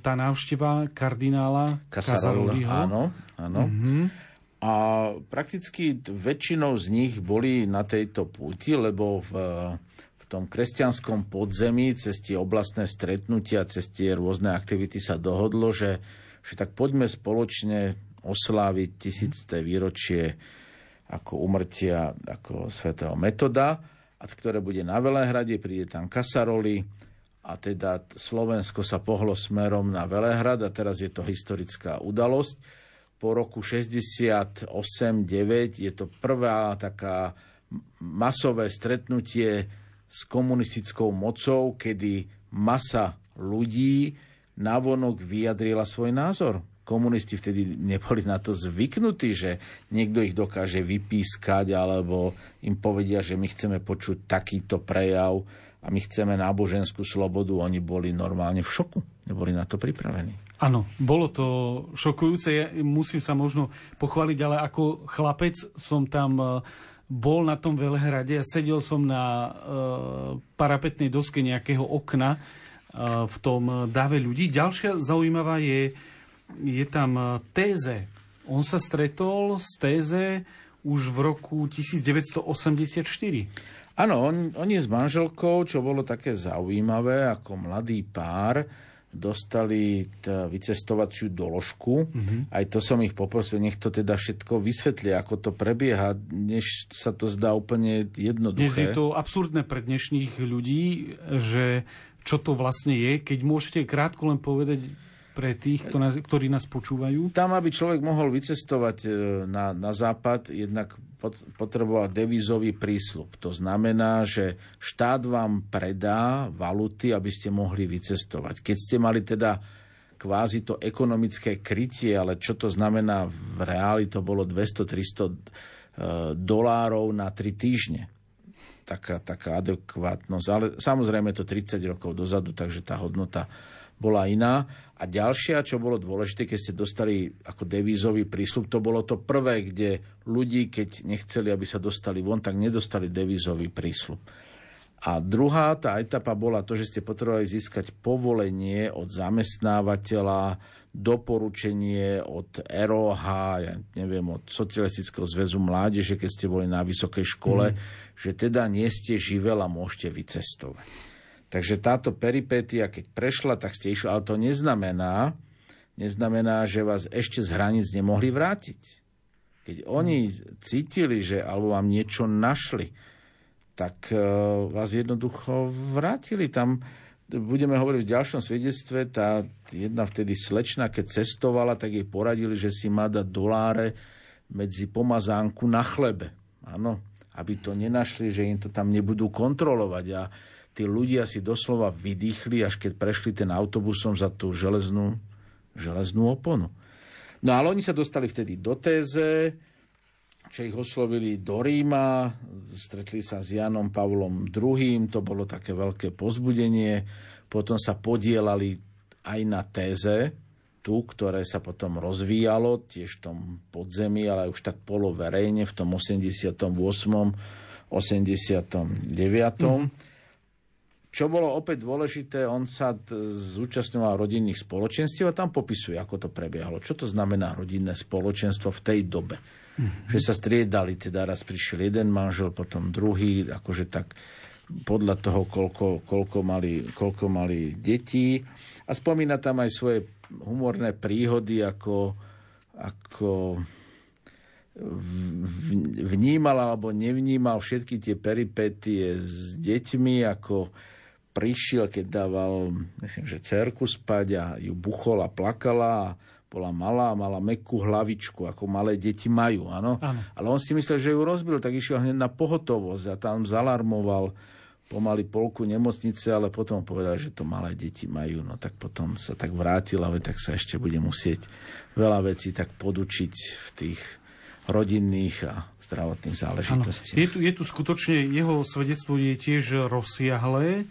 tá návšteva kardinála Casaroliho. Áno, áno. Mm-hmm. A prakticky väčšinou z nich boli na tejto púti, lebo v tom kresťanskom podzemí cez tie oblastné stretnutia, cez tie rôzne aktivity sa dohodlo, že, že tak poďme spoločne osláviť tisícté výročie ako umrtia ako svätého metoda, a ktoré bude na Velehrade, príde tam Kasaroli a teda Slovensko sa pohlo smerom na Velehrad a teraz je to historická udalosť. Po roku 68-9 je to prvá taká masové stretnutie s komunistickou mocou, kedy masa ľudí navonok vyjadrila svoj názor. Komunisti vtedy neboli na to zvyknutí, že niekto ich dokáže vypískať alebo im povedia, že my chceme počuť takýto prejav a my chceme náboženskú slobodu. Oni boli normálne v šoku, neboli na to pripravení. Áno, bolo to šokujúce. Ja musím sa možno pochváliť, ale ako chlapec som tam bol na tom Velehrade a sedel som na uh, parapetnej doske nejakého okna uh, v tom dáve ľudí. Ďalšia zaujímavá je, je tam Téze. On sa stretol s Téze už v roku 1984. Áno, on, on je s manželkou, čo bolo také zaujímavé, ako mladý pár dostali t- vycestovaciu doložku. Mm-hmm. Aj to som ich poprosil, nech to teda všetko vysvetlia, ako to prebieha, než sa to zdá úplne jednoduché. Dnes je to absurdné pre dnešných ľudí, že čo to vlastne je. Keď môžete krátko len povedať pre tých, ktorí nás počúvajú? Tam, aby človek mohol vycestovať e, na, na západ, jednak potreboval devízový prísľub. To znamená, že štát vám predá valuty, aby ste mohli vycestovať. Keď ste mali teda kvázi to ekonomické krytie, ale čo to znamená v reáli, to bolo 200-300 e, dolárov na 3 týždne. Taká, taká adekvátnosť. Ale samozrejme to 30 rokov dozadu, takže tá hodnota bola iná. A ďalšia, čo bolo dôležité, keď ste dostali ako devízový prísľub, to bolo to prvé, kde ľudí, keď nechceli, aby sa dostali von, tak nedostali devízový prísľub. A druhá tá etapa bola to, že ste potrebovali získať povolenie od zamestnávateľa, doporučenie od ROH, ja neviem, od Socialistického zväzu mládeže, keď ste boli na vysokej škole, mm. že teda nie ste živel a môžete vycestovať. Takže táto peripétia, keď prešla, tak ste išli, ale to neznamená, neznamená, že vás ešte z hraníc nemohli vrátiť. Keď oni cítili, že alebo vám niečo našli, tak uh, vás jednoducho vrátili tam. Budeme hovoriť v ďalšom svedectve, tá jedna vtedy slečna, keď cestovala, tak jej poradili, že si má dať doláre medzi pomazánku na chlebe. Áno, aby to nenašli, že im to tam nebudú kontrolovať. A tí ľudia si doslova vydýchli, až keď prešli ten autobusom za tú železnú, železnú oponu. No ale oni sa dostali vtedy do Téze, čo ich oslovili do Ríma, stretli sa s Janom Pavlom II, to bolo také veľké pozbudenie, potom sa podielali aj na Téze, tu, ktoré sa potom rozvíjalo, tiež v tom podzemí, ale už tak poloverejne v tom 88. 89. Mm-hmm. Čo bolo opäť dôležité, on sa zúčastňoval rodinných spoločenstiev a tam popisuje, ako to prebiehalo. Čo to znamená rodinné spoločenstvo v tej dobe. Mm-hmm. Že sa striedali, teda raz prišiel jeden manžel, potom druhý, akože tak podľa toho, koľko, koľko, mali, koľko mali detí. A spomína tam aj svoje humorné príhody, ako, ako vnímal alebo nevnímal všetky tie peripetie s deťmi, ako prišiel, keď dával, myslím, že cerku spať a ju buchol a plakala a bola malá, mala mekú hlavičku, ako malé deti majú, áno. Ale on si myslel, že ju rozbil, tak išiel hneď na pohotovosť a tam zalarmoval pomaly polku nemocnice, ale potom povedal, že to malé deti majú. No tak potom sa tak vrátil, ale tak sa ešte bude musieť veľa vecí tak podučiť v tých rodinných a zdravotných záležitostiach. Je tu, je tu skutočne, jeho svedectvo je tiež rozsiahlé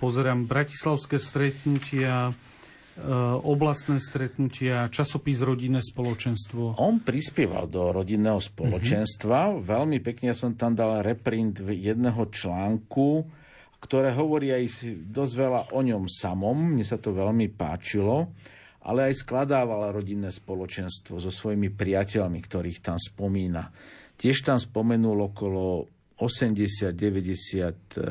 pozerám bratislavské stretnutia, oblastné stretnutia, časopis Rodinné spoločenstvo. On prispieval do rodinného spoločenstva. Mm-hmm. Veľmi pekne som tam dal reprint jedného článku, ktoré hovorí aj dosť veľa o ňom samom. Mne sa to veľmi páčilo ale aj skladával rodinné spoločenstvo so svojimi priateľmi, ktorých tam spomína. Tiež tam spomenul okolo 80-90 e,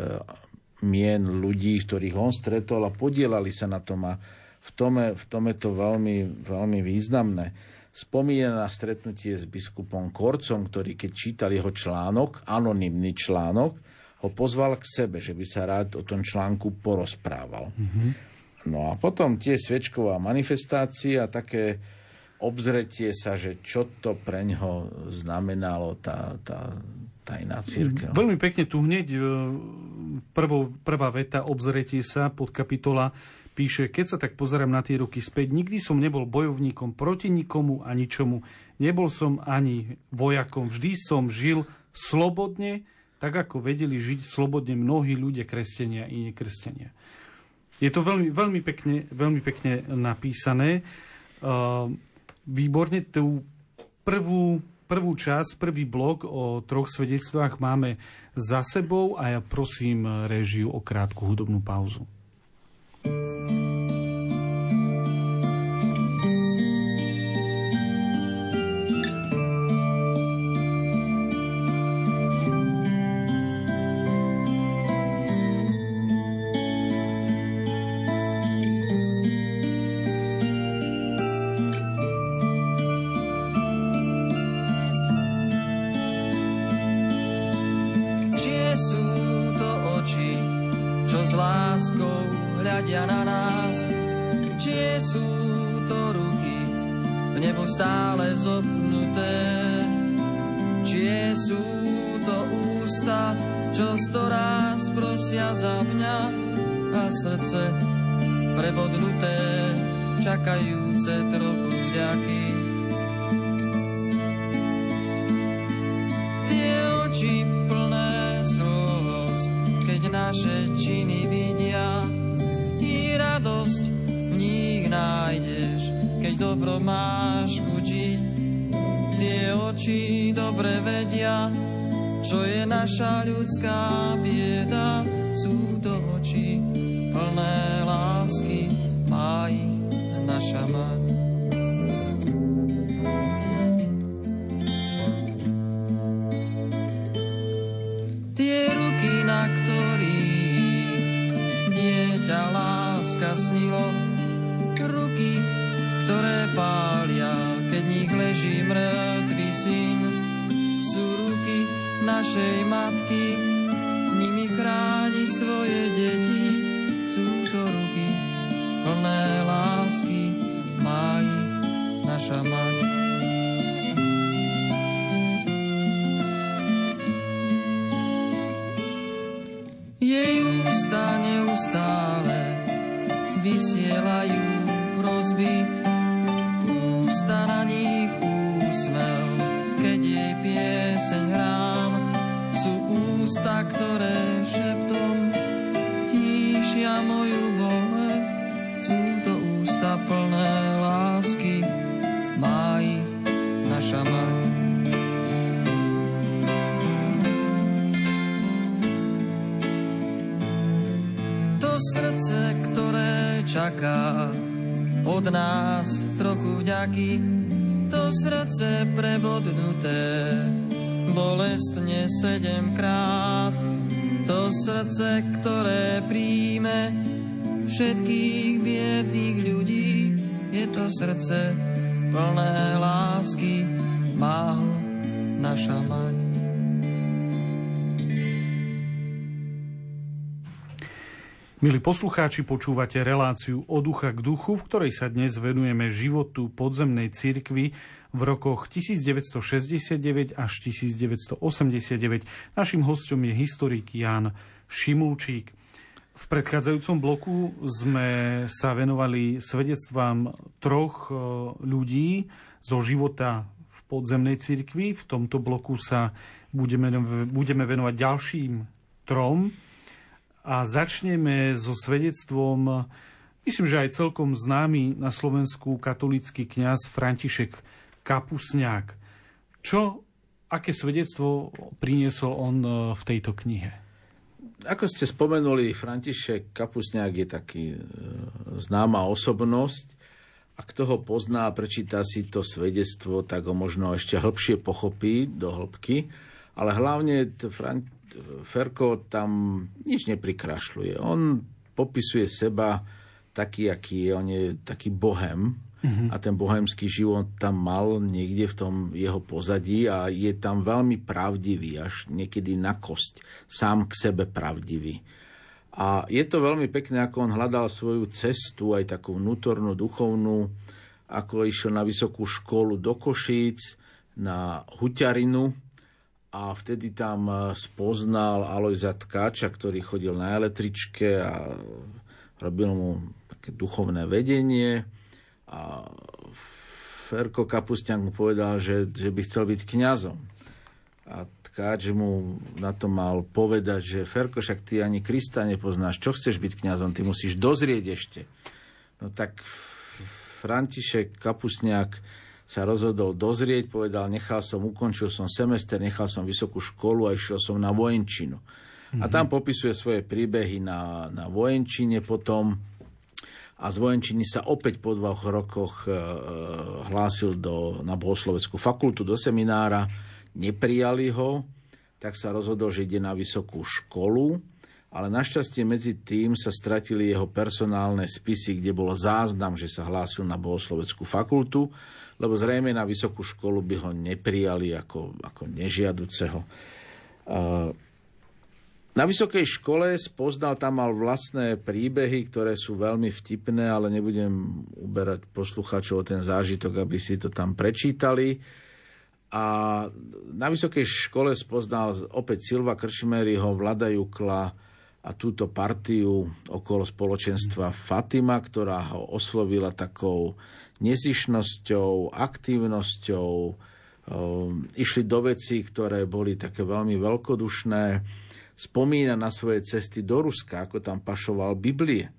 mien ľudí, ktorých on stretol a podielali sa na tom a v tom v tom je to veľmi, veľmi významné. Spomína na stretnutie s biskupom Korcom, ktorý keď čítal jeho článok, anonymný článok, ho pozval k sebe, že by sa rád o tom článku porozprával. Mm-hmm. No a potom tie sviečková manifestácia, také obzretie sa, že čo to pre ňo znamenalo tá, tá tajná církev. Veľmi pekne tu hneď e, prvou, prvá veta obzretie sa pod kapitola píše, keď sa tak pozerám na tie roky späť, nikdy som nebol bojovníkom proti nikomu a ničomu. Nebol som ani vojakom. Vždy som žil slobodne, tak ako vedeli žiť slobodne mnohí ľudia, kresťania i nekresťania. Je to veľmi, veľmi, pekne, veľmi pekne napísané. Výborne tú prvú, prvú časť, prvý blok o troch svedectvách máme za sebou a ja prosím režiu o krátku hudobnú pauzu. thank stále zopnuté, čie sú to ústa, čo sto raz prosia za mňa a srdce prebodnuté, čakajúce trochu vďaky. Naša ľudská bieda. Ústa neustále vysielajú prozby, ústa na nich úsmev, keď jej pieseň hrám. Sú ústa, ktoré šeptom tíšia moju bolesť, sú to ústa plné lásky, má ich naša mať. Srdce, ktoré čaká od nás trochu vďaky, to srdce prebodnuté, bolestne sedemkrát, to srdce, ktoré príjme všetkých biedých ľudí, je to srdce plné lásky, má naša mať. Milí poslucháči, počúvate reláciu od ducha k duchu, v ktorej sa dnes venujeme životu podzemnej cirkvi v rokoch 1969 až 1989. Našim hostom je historik Jan Šimulčík. V predchádzajúcom bloku sme sa venovali svedectvám troch e, ľudí zo života v podzemnej cirkvi. V tomto bloku sa budeme, budeme venovať ďalším trom a začneme so svedectvom, myslím, že aj celkom známy na Slovensku katolický kňaz František Kapusňák. Čo, aké svedectvo priniesol on e, v tejto knihe? ako ste spomenuli, František Kapusňák je taký e, známa osobnosť a kto ho pozná a prečíta si to svedectvo, tak ho možno ešte hĺbšie pochopí do hĺbky. Ale hlavne Fran- Ferko tam nič neprikrašľuje. On popisuje seba taký, aký je. On je taký bohem, Uh-huh. A ten bohemský život tam mal niekde v tom jeho pozadí a je tam veľmi pravdivý, až niekedy na kosť, sám k sebe pravdivý. A je to veľmi pekné, ako on hľadal svoju cestu, aj takú vnútornú, duchovnú, ako išiel na vysokú školu do Košíc, na Huťarinu a vtedy tam spoznal Alojza Tkáča, ktorý chodil na električke a robil mu také duchovné vedenie a Ferko Kapusťan mu povedal, že, že by chcel byť kňazom. A tkáč mu na to mal povedať, že Ferko, však ty ani Krista nepoznáš, čo chceš byť kňazom, ty musíš dozrieť ešte. No tak František Kapusňák sa rozhodol dozrieť, povedal, nechal som, ukončil som semester, nechal som vysokú školu a išiel som na vojenčinu. Mm-hmm. A tam popisuje svoje príbehy na, na vojenčine potom, a z vojenčiny sa opäť po dvoch rokoch e, e, hlásil do, na bohosloveckú fakultu, do seminára. Neprijali ho, tak sa rozhodol, že ide na vysokú školu, ale našťastie medzi tým sa stratili jeho personálne spisy, kde bolo záznam, že sa hlásil na bohosloveckú fakultu, lebo zrejme na vysokú školu by ho neprijali ako, ako nežiaduceho. Na vysokej škole spoznal tam mal vlastné príbehy, ktoré sú veľmi vtipné, ale nebudem uberať poslucháčov o ten zážitok, aby si to tam prečítali. A na vysokej škole spoznal opäť Silva Krčmeryho, Vlada Jukla a túto partiu okolo spoločenstva Fatima, ktorá ho oslovila takou nezišnosťou, aktívnosťou. Um, išli do veci, ktoré boli také veľmi veľkodušné spomína na svoje cesty do Ruska, ako tam pašoval Biblie,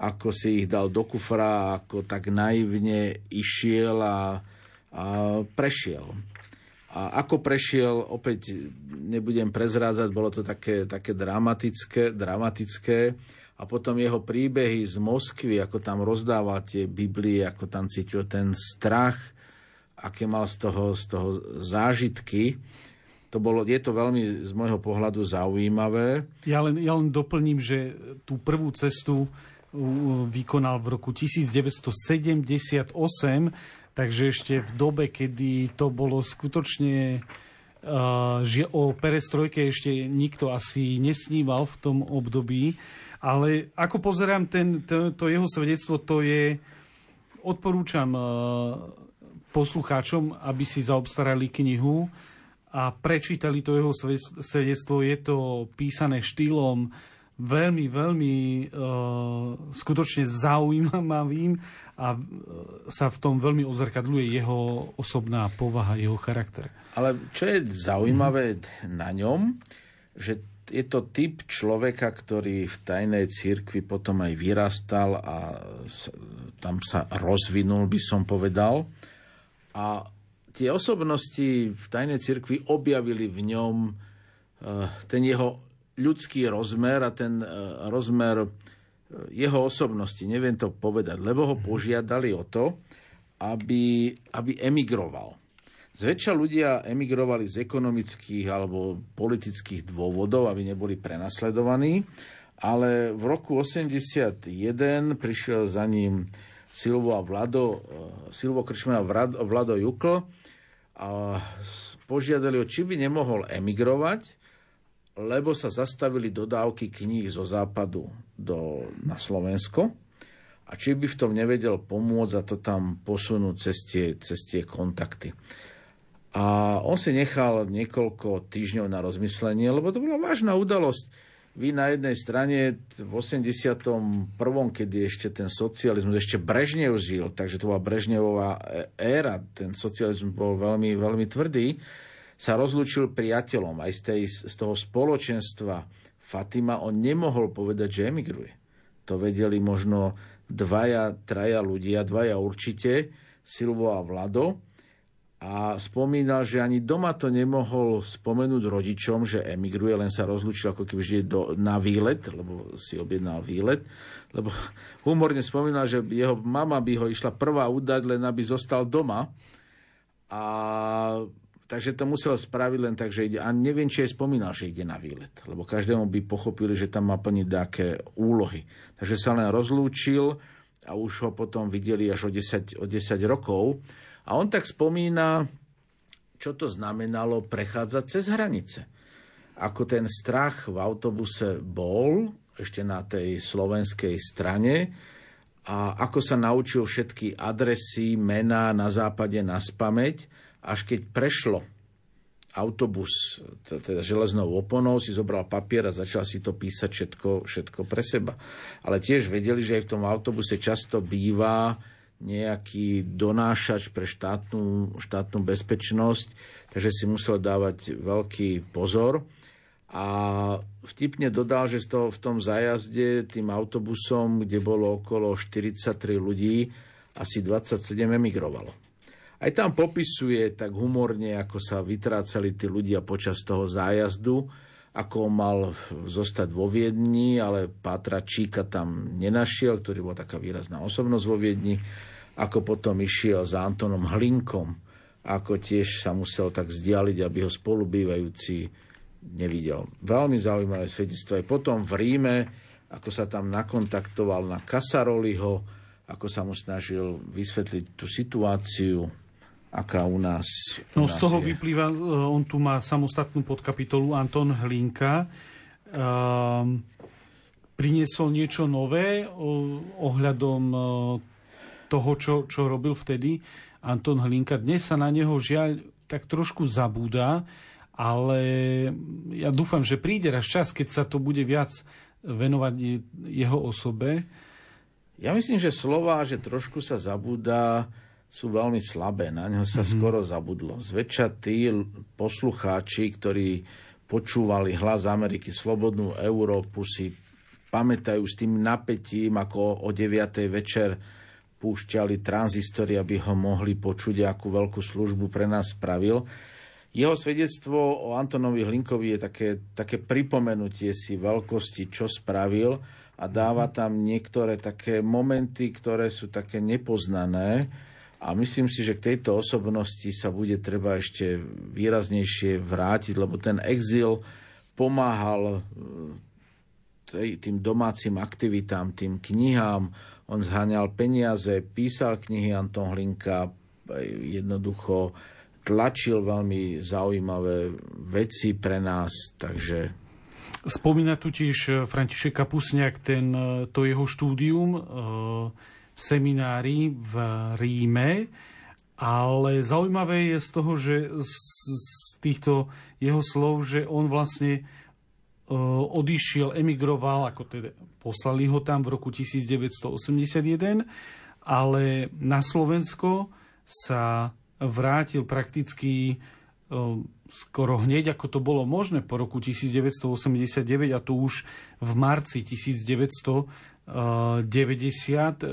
ako si ich dal do kufra, ako tak naivne išiel a, a prešiel. A ako prešiel, opäť nebudem prezrádzať, bolo to také, také dramatické, dramatické. A potom jeho príbehy z Moskvy, ako tam rozdával tie Biblie, ako tam cítil ten strach, aké mal z toho, z toho zážitky. To bolo, je to veľmi z môjho pohľadu zaujímavé. Ja len, ja len doplním, že tú prvú cestu vykonal v roku 1978, takže ešte v dobe, kedy to bolo skutočne že o perestrojke ešte nikto asi nesníval v tom období, ale ako pozerám ten, to, to jeho svedectvo, to je, odporúčam poslucháčom, aby si zaobstarali knihu a prečítali to jeho svedectvo. Je to písané štýlom veľmi, veľmi uh, skutočne zaujímavým a uh, sa v tom veľmi ozrkadľuje jeho osobná povaha, jeho charakter. Ale čo je zaujímavé mm-hmm. na ňom, že je to typ človeka, ktorý v tajnej cirkvi potom aj vyrastal a tam sa rozvinul, by som povedal. A tie osobnosti v tajnej cirkvi objavili v ňom eh, ten jeho ľudský rozmer a ten eh, rozmer eh, jeho osobnosti, neviem to povedať, lebo ho požiadali o to, aby, aby emigroval. Zväčša ľudia emigrovali z ekonomických alebo politických dôvodov, aby neboli prenasledovaní, ale v roku 81 prišiel za ním Silvo a Vlado, Silvo Krčman a Vlado Jukl a požiadali ho, či by nemohol emigrovať, lebo sa zastavili dodávky kníh zo západu do, na Slovensko a či by v tom nevedel pomôcť a to tam posunúť cez tie, cez tie kontakty. A on si nechal niekoľko týždňov na rozmyslenie, lebo to bola vážna udalosť vy na jednej strane v 81., kedy ešte ten socializmus, ešte Brežnev žil, takže to bola Brežnevová éra, ten socializmus bol veľmi, veľmi tvrdý, sa rozlúčil priateľom aj z, tej, z toho spoločenstva Fatima, on nemohol povedať, že emigruje. To vedeli možno dvaja, traja ľudia, dvaja určite, Silvo a Vlado, a spomínal, že ani doma to nemohol spomenúť rodičom, že emigruje, len sa rozlúčil ako keby ide do, na výlet, lebo si objednal výlet. Lebo humorne spomínal, že jeho mama by ho išla prvá udať, len aby zostal doma. A takže to musel spraviť len tak, že ide. A neviem, či aj spomínal, že ide na výlet. Lebo každému by pochopili, že tam má plniť nejaké úlohy. Takže sa len rozlúčil a už ho potom videli až o 10, o 10 rokov. A on tak spomína, čo to znamenalo prechádzať cez hranice. Ako ten strach v autobuse bol, ešte na tej slovenskej strane, a ako sa naučil všetky adresy, mená na západe na spameť, až keď prešlo autobus teda železnou oponou, si zobral papier a začal si to písať všetko, všetko pre seba. Ale tiež vedeli, že aj v tom autobuse často býva nejaký donášač pre štátnu, štátnu bezpečnosť, takže si musel dávať veľký pozor. A vtipne dodal, že to v tom zajazde tým autobusom, kde bolo okolo 43 ľudí, asi 27 emigrovalo. Aj tam popisuje tak humorne, ako sa vytrácali tí ľudia počas toho zájazdu, ako mal zostať vo Viedni, ale Pátra Číka tam nenašiel, ktorý bol taká výrazná osobnosť vo Viedni ako potom išiel za Antonom Hlinkom, ako tiež sa musel tak vzdialiť, aby ho spolubývajúci nevidel. Veľmi zaujímavé svedectvo. Aj potom v Ríme, ako sa tam nakontaktoval na Kasaroliho, ako sa mu snažil vysvetliť tú situáciu, aká u nás u No nás z toho je. vyplýva, e, on tu má samostatnú podkapitolu Anton Hlinka. Um, priniesol niečo nové ohľadom e, toho, čo, čo robil vtedy Anton Hlinka. Dnes sa na neho žiaľ tak trošku zabúda, ale ja dúfam, že príde raz čas, keď sa to bude viac venovať jeho osobe. Ja myslím, že slova, že trošku sa zabúda, sú veľmi slabé. Na neho sa mm-hmm. skoro zabudlo. Zväčša tí poslucháči, ktorí počúvali hlas Ameriky, Slobodnú Európu, si pamätajú s tým napätím, ako o 9. večer púšťali tranzistory, aby ho mohli počuť, akú veľkú službu pre nás spravil. Jeho svedectvo o Antonovi Hlinkovi je také, také pripomenutie si veľkosti, čo spravil a dáva tam niektoré také momenty, ktoré sú také nepoznané. A myslím si, že k tejto osobnosti sa bude treba ešte výraznejšie vrátiť, lebo ten exil pomáhal e, tým domácim aktivitám, tým knihám, on zháňal peniaze, písal knihy Anton Hlinka, jednoducho tlačil veľmi zaujímavé veci pre nás, takže... Spomína tu tiež František Kapusniak ten, to jeho štúdium v seminári v Ríme, ale zaujímavé je z toho, že z týchto jeho slov, že on vlastne odišiel, emigroval, ako teda poslali ho tam v roku 1981, ale na Slovensko sa vrátil prakticky skoro hneď, ako to bolo možné po roku 1989 a to už v marci 1990.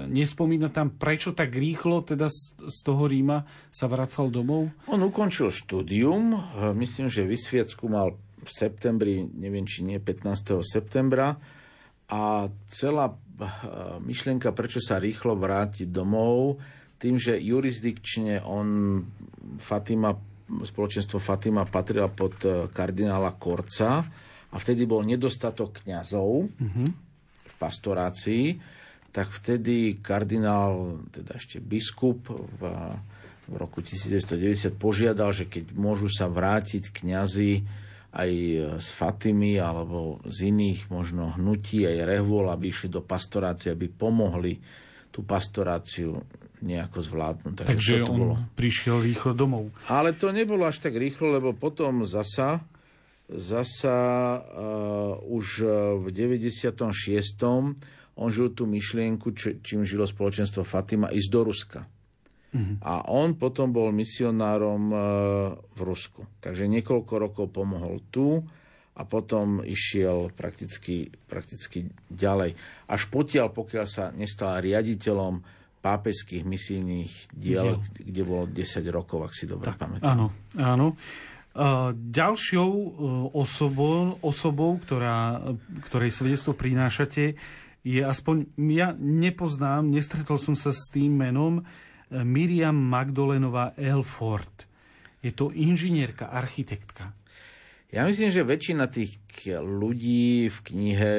Nespomína tam, prečo tak rýchlo teda z toho Ríma sa vracal domov? On ukončil štúdium, myslím, že vysviacku mal v septembri, neviem či nie 15. septembra a celá eh, myšlienka, prečo sa rýchlo vrátiť domov, tým, že jurisdikčne on Fatima, spoločenstvo Fatima patrila pod eh, kardinála Korca a vtedy bol nedostatok kňazov mm-hmm. v pastorácii, tak vtedy kardinál, teda ešte biskup v, v roku 1990 požiadal, že keď môžu sa vrátiť kňazi aj z Fatimy alebo z iných možno hnutí, aj rehvol, aby išli do pastorácie, aby pomohli tú pastoráciu nejako zvládnuť. Takže, Takže on bolo. prišiel rýchlo domov. Ale to nebolo až tak rýchlo, lebo potom zasa, zasa uh, už v 96. on žil tú myšlienku, čím žilo spoločenstvo Fatima, ísť do Ruska. Uh-huh. A on potom bol misionárom e, v Rusku. Takže niekoľko rokov pomohol tu a potom išiel prakticky, prakticky ďalej. Až potiaľ, pokiaľ sa nestal riaditeľom pápežských misijných diel, kde bolo 10 rokov, ak si dobre tak, pamätám. Áno, áno. Ďalšou e, osobou, osobou ktorá, ktorej svedectvo prinášate, je aspoň, ja nepoznám, nestretol som sa s tým menom, e, Miriam Magdolenová Elford. Je to inžinierka, architektka. Ja myslím, že väčšina tých ľudí v knihe,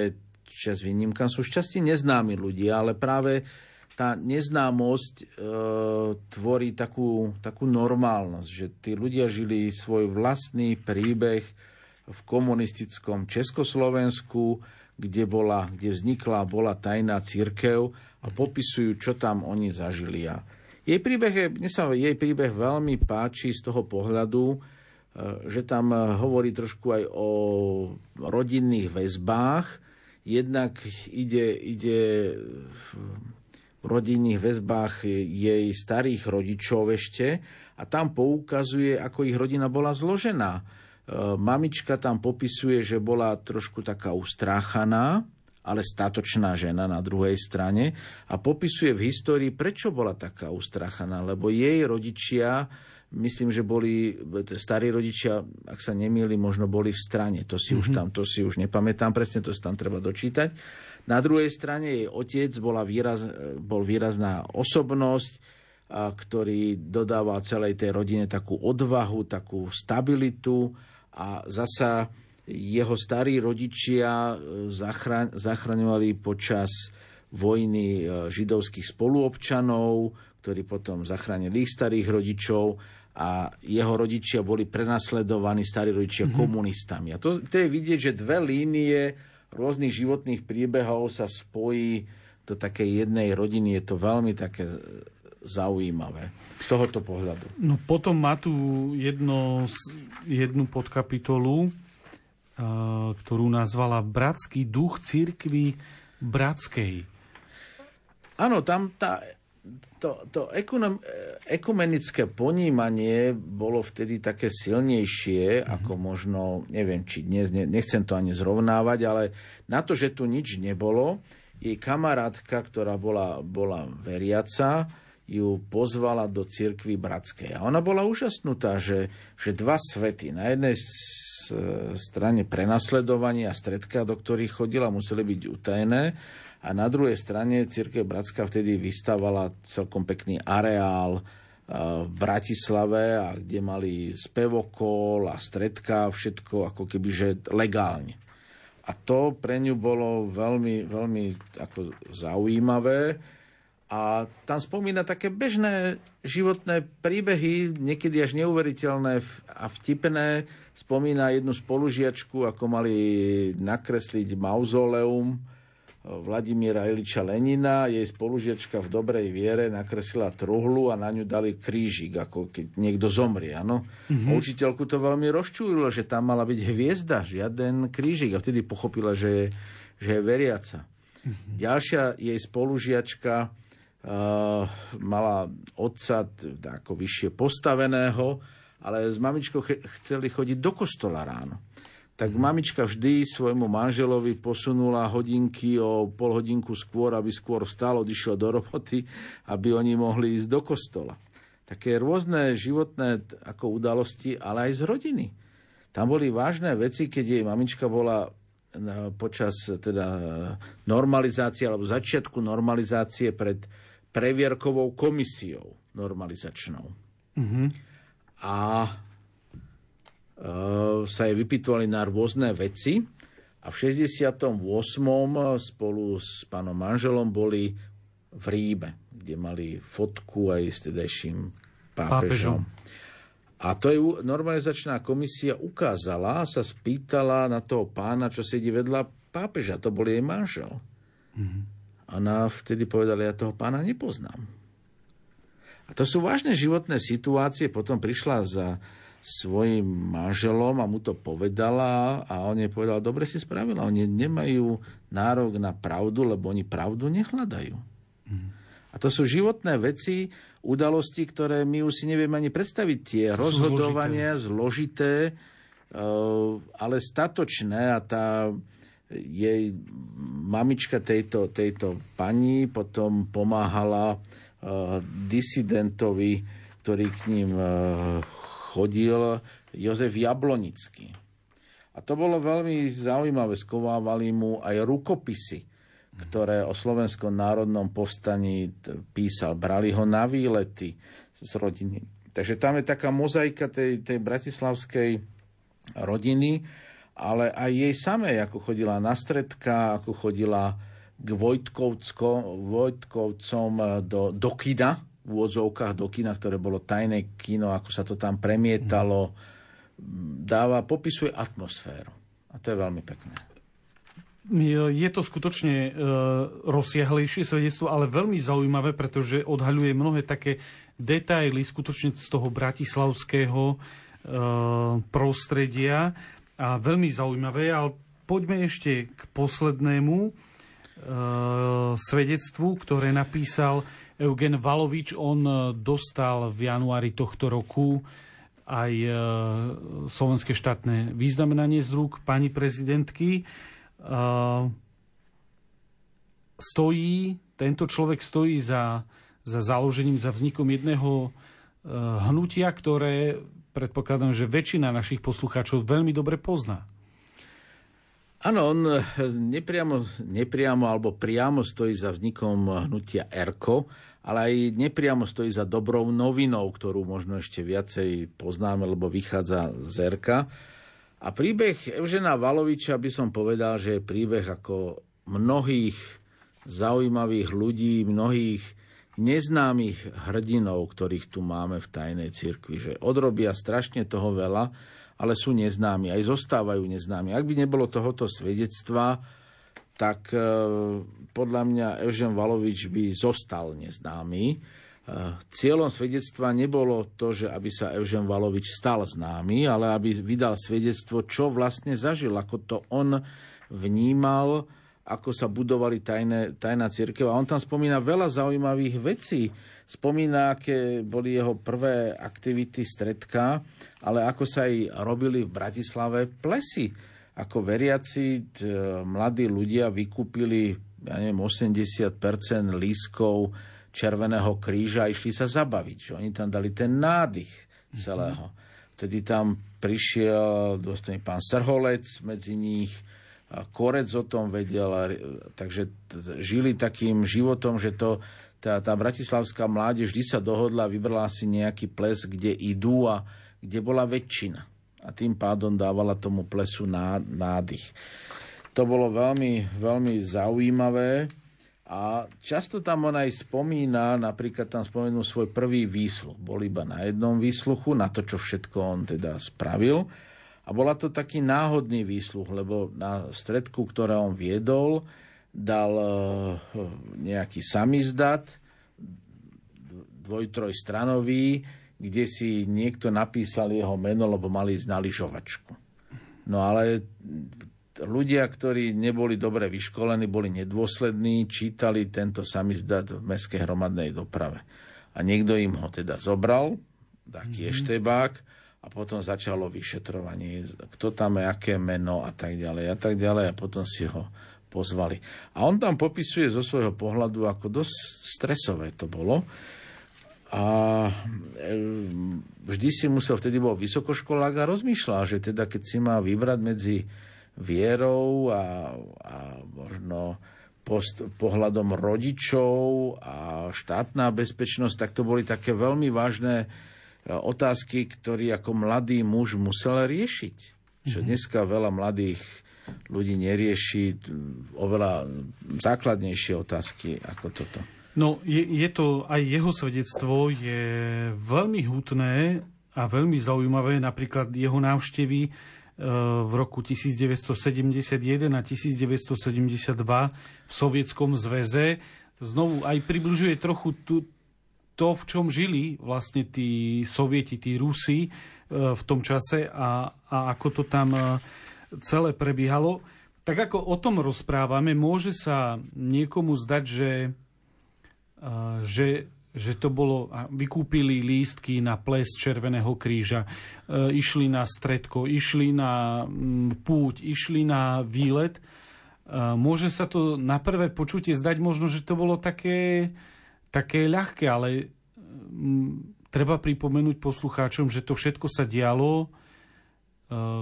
čas výnimkám, sú šťastie neznámi ľudia, ale práve tá neznámosť e, tvorí takú, takú normálnosť, že tí ľudia žili svoj vlastný príbeh v komunistickom Československu, kde, bola, kde vznikla bola tajná církev a popisujú, čo tam oni zažili. A jej príbeh, mne sa jej príbeh veľmi páči z toho pohľadu, e, že tam hovorí trošku aj o rodinných väzbách. Jednak ide, ide v rodinných väzbách jej starých rodičov ešte a tam poukazuje, ako ich rodina bola zložená. E, mamička tam popisuje, že bola trošku taká ustráchaná, ale statočná žena na druhej strane a popisuje v histórii, prečo bola taká ustráchaná, lebo jej rodičia myslím, že boli starí rodičia, ak sa nemýli, možno boli v strane. To si mm-hmm. už mhm. tam, to si už nepamätám presne, to si tam treba dočítať. Na druhej strane jej otec bola výraz, bol výrazná osobnosť, a, ktorý dodával celej tej rodine takú odvahu, takú stabilitu a zasa jeho starí rodičia e, zachraň, zachraňovali počas vojny e, židovských spoluobčanov, ktorí potom zachránili ich starých rodičov a jeho rodičia boli prenasledovaní, starí rodičia mm-hmm. komunistami. A to, to je vidieť, že dve línie rôznych životných príbehov sa spojí do takej jednej rodiny. Je to veľmi také zaujímavé z tohoto pohľadu. No potom má tu jedno, jednu podkapitolu, ktorú nazvala Bratský duch církvy bratskej. Áno, tam tá to, to ekumen, ekumenické ponímanie bolo vtedy také silnejšie, mm-hmm. ako možno, neviem, či dnes, ne, nechcem to ani zrovnávať, ale na to, že tu nič nebolo, jej kamarátka, ktorá bola, bola veriaca, ju pozvala do cirkvy bratskej. A ona bola úžasnutá, že, že dva svety, na jednej strane prenasledovanie a stredka, do ktorých chodila, museli byť utajené, a na druhej strane Církev Bratská vtedy vystavala celkom pekný areál eh, v Bratislave, a kde mali spevokol a stredka, všetko ako keby že legálne. A to pre ňu bolo veľmi, veľmi ako zaujímavé. A tam spomína také bežné životné príbehy, niekedy až neuveriteľné a vtipné. Spomína jednu spolužiačku, ako mali nakresliť mauzoleum Vladimíra Iliča Lenina, jej spolužiačka v dobrej viere nakreslila truhlu a na ňu dali krížik, ako keď niekto zomrie. Ano? Mm-hmm. Učiteľku to veľmi rozčúrilo, že tam mala byť hviezda, žiaden krížik. A vtedy pochopila, že je, že je veriaca. Mm-hmm. Ďalšia jej spolužiačka mala otca ako vyššie postaveného, ale s mamičkou chceli chodiť do kostola ráno tak mamička vždy svojmu manželovi posunula hodinky o pol hodinku skôr, aby skôr vstal, odišiel do roboty, aby oni mohli ísť do kostola. Také rôzne životné ako udalosti, ale aj z rodiny. Tam boli vážne veci, keď jej mamička bola počas teda normalizácie alebo začiatku normalizácie pred previerkovou komisiou normalizačnou. Mm-hmm. A Eh, sa jej vypýtovali na rôzne veci a v 68. spolu s pánom manželom boli v Ríme, kde mali fotku aj s tedajším pápežom. pápežom. A to je normalizačná komisia ukázala, sa spýtala na toho pána, čo sedí vedľa pápeža. To bol jej manžel. Mm-hmm. Ona vtedy povedala, ja toho pána nepoznám. A to sú vážne životné situácie. Potom prišla za svojim manželom a mu to povedala a on jej povedal, dobre si spravila, oni nemajú nárok na pravdu, lebo oni pravdu nehľadajú. Mm. A to sú životné veci, udalosti, ktoré my už si nevieme ani predstaviť. Tie rozhodovania zložité, zložité ale statočné a tá jej mamička tejto, tejto pani potom pomáhala disidentovi, ktorý k ním chodil, Jozef Jablonický. A to bolo veľmi zaujímavé, skovávali mu aj rukopisy, ktoré o Slovenskom národnom povstaní písal. Brali ho na výlety z rodiny. Takže tam je taká mozaika tej, tej bratislavskej rodiny, ale aj jej samej, ako chodila na stredka, ako chodila k Vojtkovcom do, do kina, v úvodzovkách do kina, ktoré bolo tajné kino, ako sa to tam premietalo, dáva, popisuje atmosféru. A to je veľmi pekné. Je to skutočne e, rozsiahlejšie svedectvo, ale veľmi zaujímavé, pretože odhaľuje mnohé také detaily skutočne z toho bratislavského e, prostredia a veľmi zaujímavé, ale poďme ešte k poslednému e, svedectvu, ktoré napísal Eugen Valovič. On dostal v januári tohto roku aj e, slovenské štátne významenanie z rúk pani prezidentky stojí, tento človek stojí za, za založením, za vznikom jedného e, hnutia, ktoré predpokladám, že väčšina našich poslucháčov veľmi dobre pozná. Áno, on nepriamo, nepriamo alebo priamo stojí za vznikom hnutia ERKO, ale aj nepriamo stojí za dobrou novinou, ktorú možno ešte viacej poznáme, lebo vychádza z ERKA. A príbeh Evžena Valoviča by som povedal, že je príbeh ako mnohých zaujímavých ľudí, mnohých neznámych hrdinov, ktorých tu máme v tajnej cirkvi, že odrobia strašne toho veľa, ale sú neznámi, aj zostávajú neznámi. Ak by nebolo tohoto svedectva, tak e, podľa mňa Evžen Valovič by zostal neznámy Cieľom svedectva nebolo to, že aby sa Eugen Valovič stal známy, ale aby vydal svedectvo, čo vlastne zažil, ako to on vnímal, ako sa budovali tajné, tajná církev. A on tam spomína veľa zaujímavých vecí. Spomína, aké boli jeho prvé aktivity stredka, ale ako sa aj robili v Bratislave plesy. Ako veriaci mladí ľudia vykúpili ja neviem, 80% lískov Červeného kríža a išli sa zabaviť. Že oni tam dali ten nádych celého. Vtedy tam prišiel dostane pán Srholec medzi nich, Korec o tom vedel, takže žili takým životom, že to, tá, tá bratislavská mládež vždy sa dohodla, vybrala si nejaký ples, kde idú a kde bola väčšina. A tým pádom dávala tomu plesu nádych. To bolo veľmi, veľmi zaujímavé. A často tam on aj spomína, napríklad tam spomenul svoj prvý výsluch. Bol iba na jednom výsluchu, na to, čo všetko on teda spravil. A bola to taký náhodný výsluch, lebo na stredku, ktoré on viedol, dal eh, nejaký samizdat, dvoj, stranový, kde si niekto napísal jeho meno, lebo mali ísť na lyžovačku. No ale ľudia, ktorí neboli dobre vyškolení, boli nedôslední, čítali tento samizdat v mestskej hromadnej doprave. A niekto im ho teda zobral, taký mm-hmm. eštebák, a potom začalo vyšetrovanie, kto tam je, aké meno a tak ďalej a tak ďalej a potom si ho pozvali. A on tam popisuje zo svojho pohľadu, ako dosť stresové to bolo. A e, vždy si musel, vtedy bol vysokoškolák a rozmýšľal, že teda keď si má vybrať medzi vierou a, a možno post, pohľadom rodičov a štátna bezpečnosť, tak to boli také veľmi vážne otázky, ktorý ako mladý muž musel riešiť. Čo mhm. dneska veľa mladých ľudí nerieši oveľa základnejšie otázky ako toto. No, je, je to, aj jeho svedectvo je veľmi hutné a veľmi zaujímavé, napríklad jeho návštevy v roku 1971 a 1972 v Sovietskom zväze. Znovu aj približuje trochu tu, to, v čom žili vlastne tí sovieti, tí Rusi e, v tom čase a, a ako to tam e, celé prebiehalo. Tak ako o tom rozprávame, môže sa niekomu zdať, že, e, že že to bolo, vykúpili lístky na ples Červeného kríža, išli na stredko, išli na púť, išli na výlet. Môže sa to na prvé počutie zdať možno, že to bolo také, také ľahké, ale mm, treba pripomenúť poslucháčom, že to všetko sa dialo e,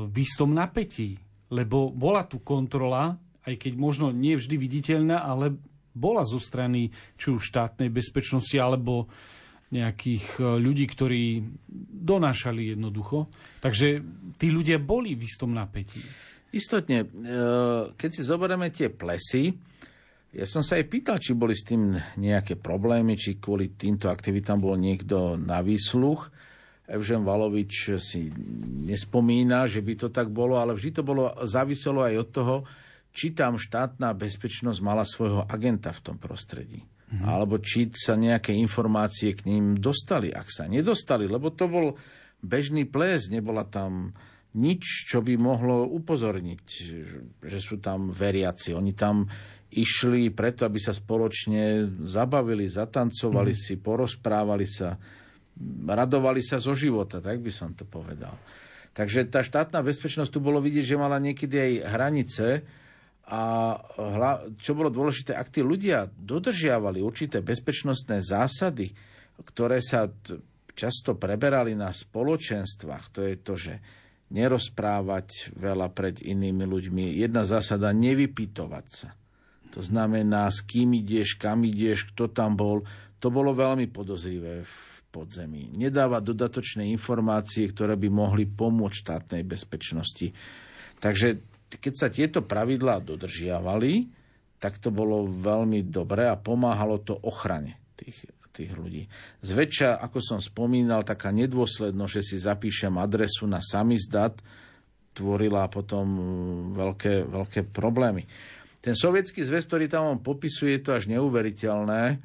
v istom napätí, lebo bola tu kontrola, aj keď možno nie vždy viditeľná, ale bola zo strany či už štátnej bezpečnosti alebo nejakých e, ľudí, ktorí donášali jednoducho. Takže tí ľudia boli v istom napätí. Istotne, keď si zoberieme tie plesy, ja som sa aj pýtal, či boli s tým nejaké problémy, či kvôli týmto aktivitám bol niekto na výsluch. Evžen Valovič si nespomína, že by to tak bolo, ale vždy to bolo záviselo aj od toho, či tam štátna bezpečnosť mala svojho agenta v tom prostredí. Mm-hmm. Alebo či sa nejaké informácie k ním dostali. Ak sa nedostali, lebo to bol bežný ples, nebola tam nič, čo by mohlo upozorniť, že sú tam veriaci. Oni tam išli preto, aby sa spoločne zabavili, zatancovali mm. si, porozprávali sa, radovali sa zo života, tak by som to povedal. Takže tá štátna bezpečnosť tu bolo vidieť, že mala niekedy aj hranice a čo bolo dôležité, ak tí ľudia dodržiavali určité bezpečnostné zásady, ktoré sa často preberali na spoločenstvách, to je to, že nerozprávať veľa pred inými ľuďmi. Jedna zásada, nevypitovať sa. To znamená, s kým ideš, kam ideš, kto tam bol. To bolo veľmi podozrivé v podzemí. Nedávať dodatočné informácie, ktoré by mohli pomôcť štátnej bezpečnosti. Takže keď sa tieto pravidlá dodržiavali, tak to bolo veľmi dobré a pomáhalo to ochrane tých, tých ľudí. Zväčša, ako som spomínal, taká nedôslednosť, že si zapíšem adresu na samizdat, tvorila potom veľké, veľké problémy. Ten sovietský zväz, ktorý tam on popisuje, je to až neuveriteľné,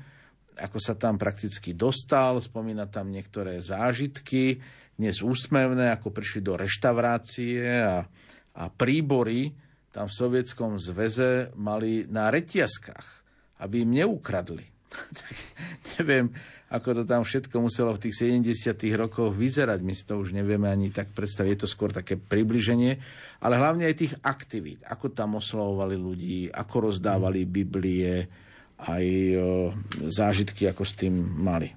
ako sa tam prakticky dostal, spomína tam niektoré zážitky, dnes úsmevné, ako prišli do reštaurácie a, a príbory tam v Sovietskom zväze mali na retiaskách, aby im neukradli. (laughs) tak neviem, ako to tam všetko muselo v tých 70. rokoch vyzerať. My si to už nevieme ani tak predstaviť. Je to skôr také približenie. Ale hlavne aj tých aktivít. Ako tam oslovovali ľudí, ako rozdávali Biblie, aj o, zážitky, ako s tým mali.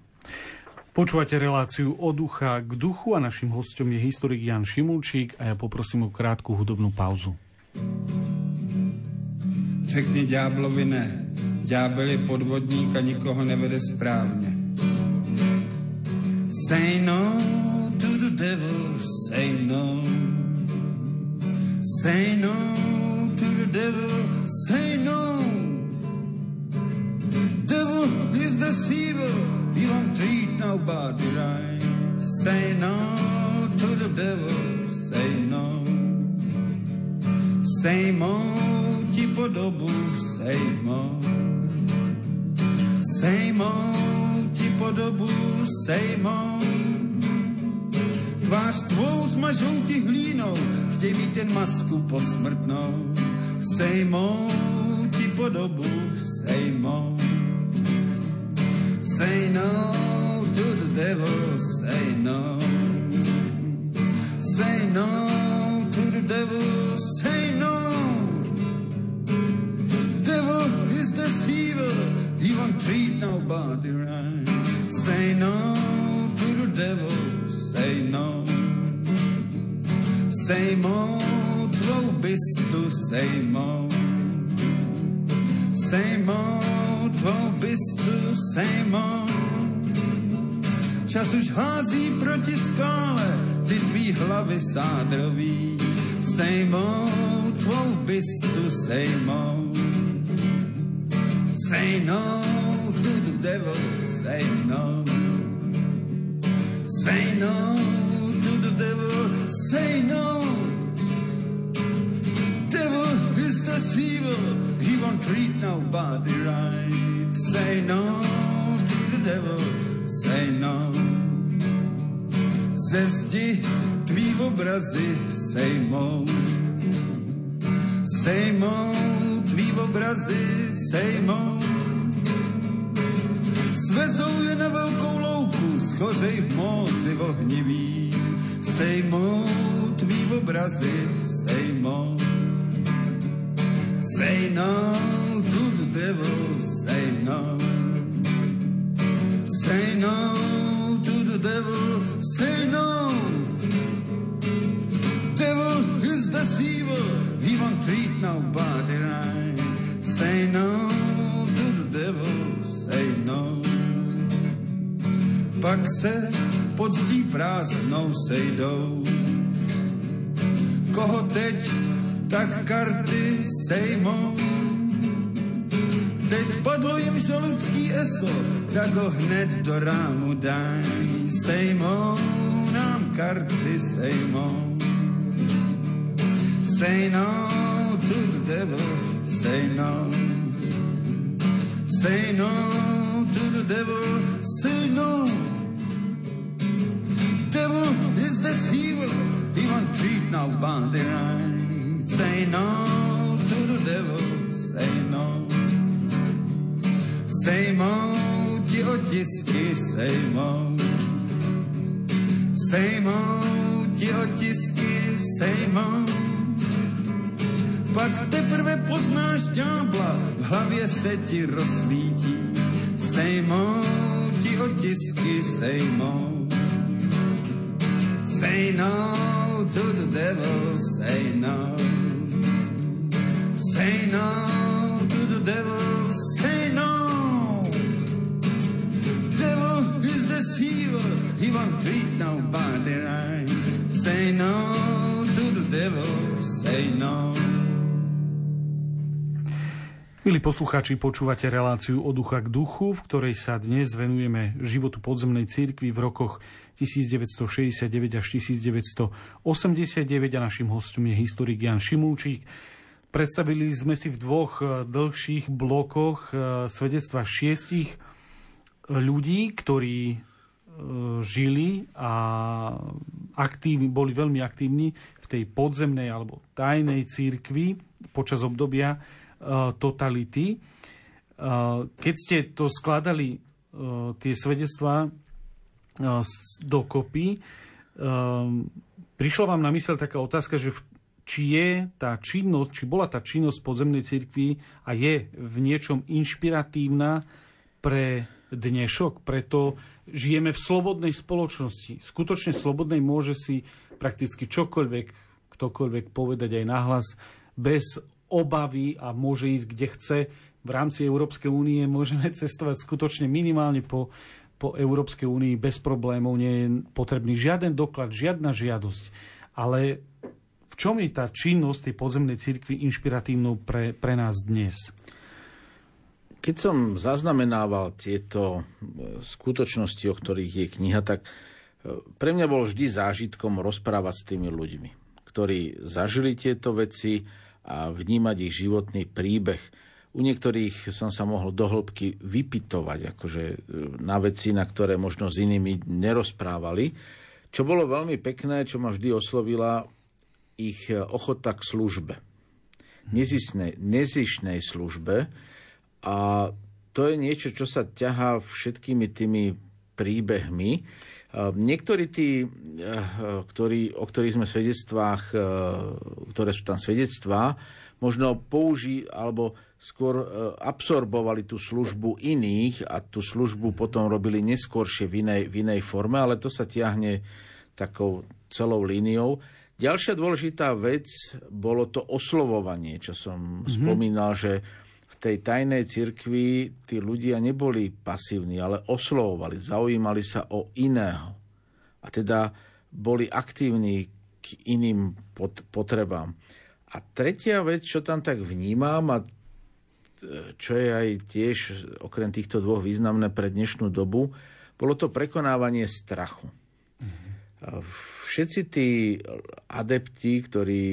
Počúvate reláciu od ducha k duchu a našim hostom je historik Jan Šimulčík a ja poprosím o krátku hudobnú pauzu. Řekni ďáblovi ne. Ďábel je podvodník a nikoho nevede správně. Say no to the devil, say no. Say no to the devil, say no. Devil is deceiver, he won't treat nobody right. Say no to the devil, say no. Same old ti podobu, same old. Same old podobu sejmou. Tvář tvou smažou ti hlínou, chtěj mi ten masku posmrtnou. Sejmou ti podobu sejmou. Say no to the devil, say no. Say no to the devil, Old. Same old tvobistu, same old. Čas už hází proti skále, ty tvý hlavy sádrový. Tvobistu, same old. Say no to the devil, say no. Say no nobody right. Say no to the devil, say no. Ze zdi tvý obrazy sejmou, sejmou tvý obrazy sejmou. Svezou je na velkou louku, schořej v moci ohnivý. Sejmou tvý obrazy, sejmou. Say no devil, say no. Say no to the devil, say no. Devil is deceiver, he won't treat nobody right. Say no to the devil, say no. Pak se pod zdí prázdnou sejdou. Koho teď tak karty sejmou. Padlo jim žaludský eso, tak ho hned do rámu daj. Sejmou nám karty sejmou. Say no to the devil, say no. Say no to the devil, say no. Devil is deceiver, he won't treat nobody right. Say no to the devil, say no. Sejmou ti otisky, sejmou. Sejmou ti otisky, sejmou. Pak teprve poznáš ďábla, v hlavě se ti rozsvítí. Sejmou ti otisky, sejmou. Say no to the devil, say no. Say no to the devil, say Milí poslucháči, počúvate reláciu od ducha k duchu, v ktorej sa dnes venujeme životu podzemnej cirkvi v rokoch 1969 až 1989 a našim hostom je historik Jan Šimulčík. Predstavili sme si v dvoch eh, dlhších blokoch eh, svedectva šiestich ľudí, ktorí eh, žili a aktívni, boli veľmi aktívni v tej podzemnej alebo tajnej církvi počas obdobia totality. Keď ste to skladali, tie svedectvá dokopy, prišla vám na mysel taká otázka, že či je tá činnosť, či bola tá činnosť podzemnej cirkvi a je v niečom inšpiratívna pre dnešok, preto žijeme v slobodnej spoločnosti. Skutočne slobodnej môže si prakticky čokoľvek, ktokoľvek povedať aj nahlas, bez obavy a môže ísť kde chce. V rámci Európskej únie môžeme (laughs) cestovať skutočne minimálne po, po Európskej únii bez problémov. Nie je potrebný žiaden doklad, žiadna žiadosť. Ale v čom je tá činnosť tej podzemnej cirkvi inšpiratívnou pre, pre nás dnes? Keď som zaznamenával tieto e, skutočnosti, o ktorých je kniha, tak e, pre mňa bol vždy zážitkom rozprávať s tými ľuďmi, ktorí zažili tieto veci, a vnímať ich životný príbeh. U niektorých som sa mohol do hĺbky vypitovať akože e, na veci, na ktoré možno s inými nerozprávali. Čo bolo veľmi pekné, čo ma vždy oslovila, ich ochota k službe. Nezišnej, nezišnej službe. A to je niečo, čo sa ťahá všetkými tými príbehmi. Niektorí tí, eh, ktorí, o ktorých sme svedectvách, eh, ktoré sú tam svedectvá, možno použi alebo skôr eh, absorbovali tú službu iných a tú službu potom robili neskôršie v inej, v inej forme, ale to sa tiahne takou celou líniou. Ďalšia dôležitá vec bolo to oslovovanie, čo som mm-hmm. spomínal, že tej tajnej cirkvi tí ľudia neboli pasívni, ale oslovovali, zaujímali sa o iného. A teda boli aktívni k iným pot- potrebám. A tretia vec, čo tam tak vnímam a čo je aj tiež okrem týchto dvoch významné pre dnešnú dobu, bolo to prekonávanie strachu. Všetci tí adepti, ktorí,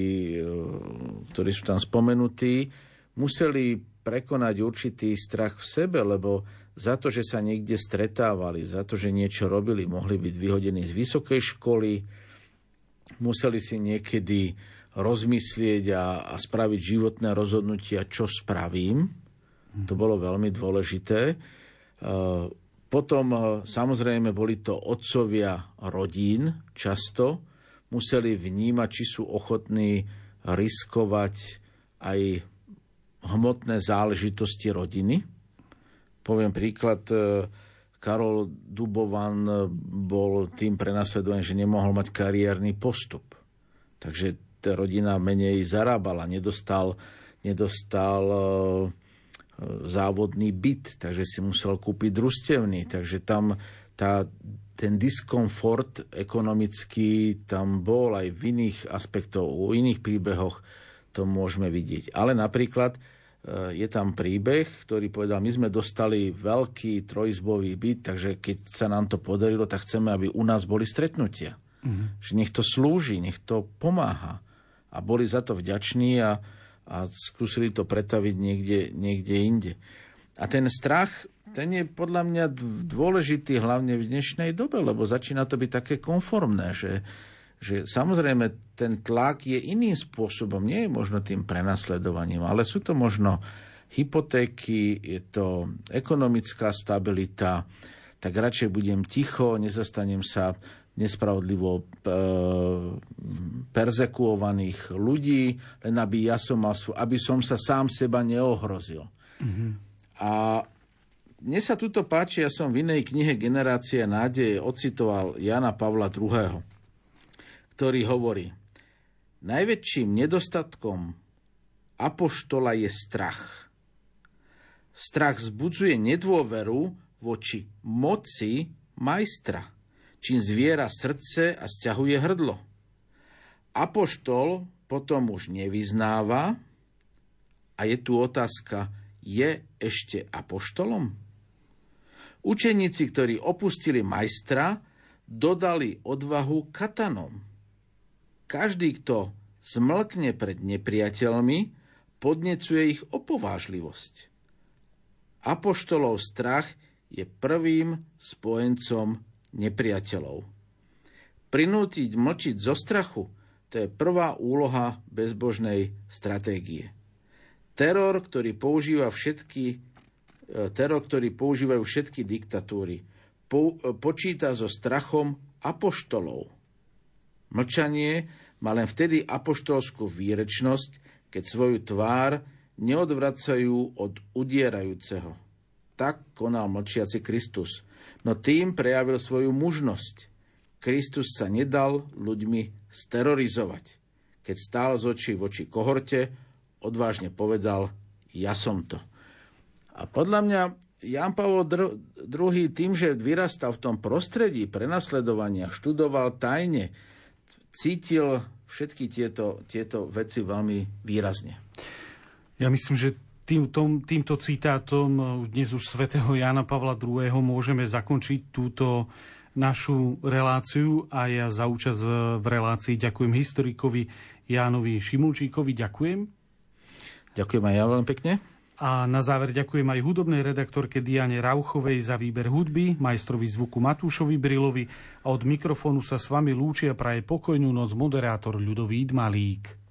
ktorí sú tam spomenutí, museli prekonať určitý strach v sebe, lebo za to, že sa niekde stretávali, za to, že niečo robili, mohli byť vyhodení z vysokej školy, museli si niekedy rozmyslieť a, a spraviť životné rozhodnutia, čo spravím. To bolo veľmi dôležité. E, potom e, samozrejme boli to otcovia rodín často, museli vnímať, či sú ochotní riskovať aj hmotné záležitosti rodiny. Poviem príklad, e, Karol Dubovan bol tým prenasledovaný, že nemohol mať kariérny postup. Takže tá rodina menej zarábala, nedostal, nedostal e, závodný byt, takže si musel kúpiť družstevný. Takže tam tá, ten diskomfort ekonomický tam bol aj v iných aspektoch, u iných príbehoch to môžeme vidieť. Ale napríklad je tam príbeh, ktorý povedal, my sme dostali veľký trojizbový byt, takže keď sa nám to podarilo, tak chceme, aby u nás boli stretnutia. Mm-hmm. Že nech to slúži, nech to pomáha. A boli za to vďační a, a skúsili to pretaviť niekde, niekde inde. A ten strach, ten je podľa mňa dôležitý hlavne v dnešnej dobe, lebo začína to byť také konformné, že, že samozrejme ten tlak je iným spôsobom, nie je možno tým prenasledovaním, ale sú to možno hypotéky, je to ekonomická stabilita, tak radšej budem ticho, nezastanem sa nespravodlivo e, perzekuovaných ľudí, len aby ja som mal aby som sa sám seba neohrozil. Mm-hmm. A mne sa tuto páči, ja som v inej knihe Generácia nádeje ocitoval Jana Pavla II ktorý hovorí, najväčším nedostatkom apoštola je strach. Strach zbudzuje nedôveru voči moci majstra, čím zviera srdce a stiahuje hrdlo. Apoštol potom už nevyznáva a je tu otázka, je ešte apoštolom? Učeníci, ktorí opustili majstra, dodali odvahu katanom. Každý, kto zmlkne pred nepriateľmi, podnecuje ich opovážlivosť. Apoštolov strach je prvým spojencom nepriateľov. Prinútiť mlčiť zo strachu to je prvá úloha bezbožnej stratégie. Teror, ktorý používa všetky e, teror, ktorý používajú všetky diktatúry, e, počíta so strachom apoštolov. Mlčanie má len vtedy apoštolskú výrečnosť, keď svoju tvár neodvracajú od udierajúceho. Tak konal mlčiaci Kristus. No tým prejavil svoju mužnosť. Kristus sa nedal ľuďmi sterorizovať. Keď stál z očí v oči kohorte, odvážne povedal, ja som to. A podľa mňa Jan Pavel II tým, že vyrastal v tom prostredí prenasledovania, študoval tajne, cítil všetky tieto, tieto veci veľmi výrazne. Ja myslím, že tým, tom, týmto citátom dnes už svätého Jana Pavla II. môžeme zakončiť túto našu reláciu a ja za účasť v relácii ďakujem historikovi Jánovi Šimulčíkovi. Ďakujem. Ďakujem aj ja veľmi pekne. A na záver ďakujem aj hudobnej redaktorke Diane Rauchovej za výber hudby, majstrovi zvuku Matúšovi Brilovi a od mikrofónu sa s vami lúčia praje pokojnú noc moderátor Ľudovít Malík.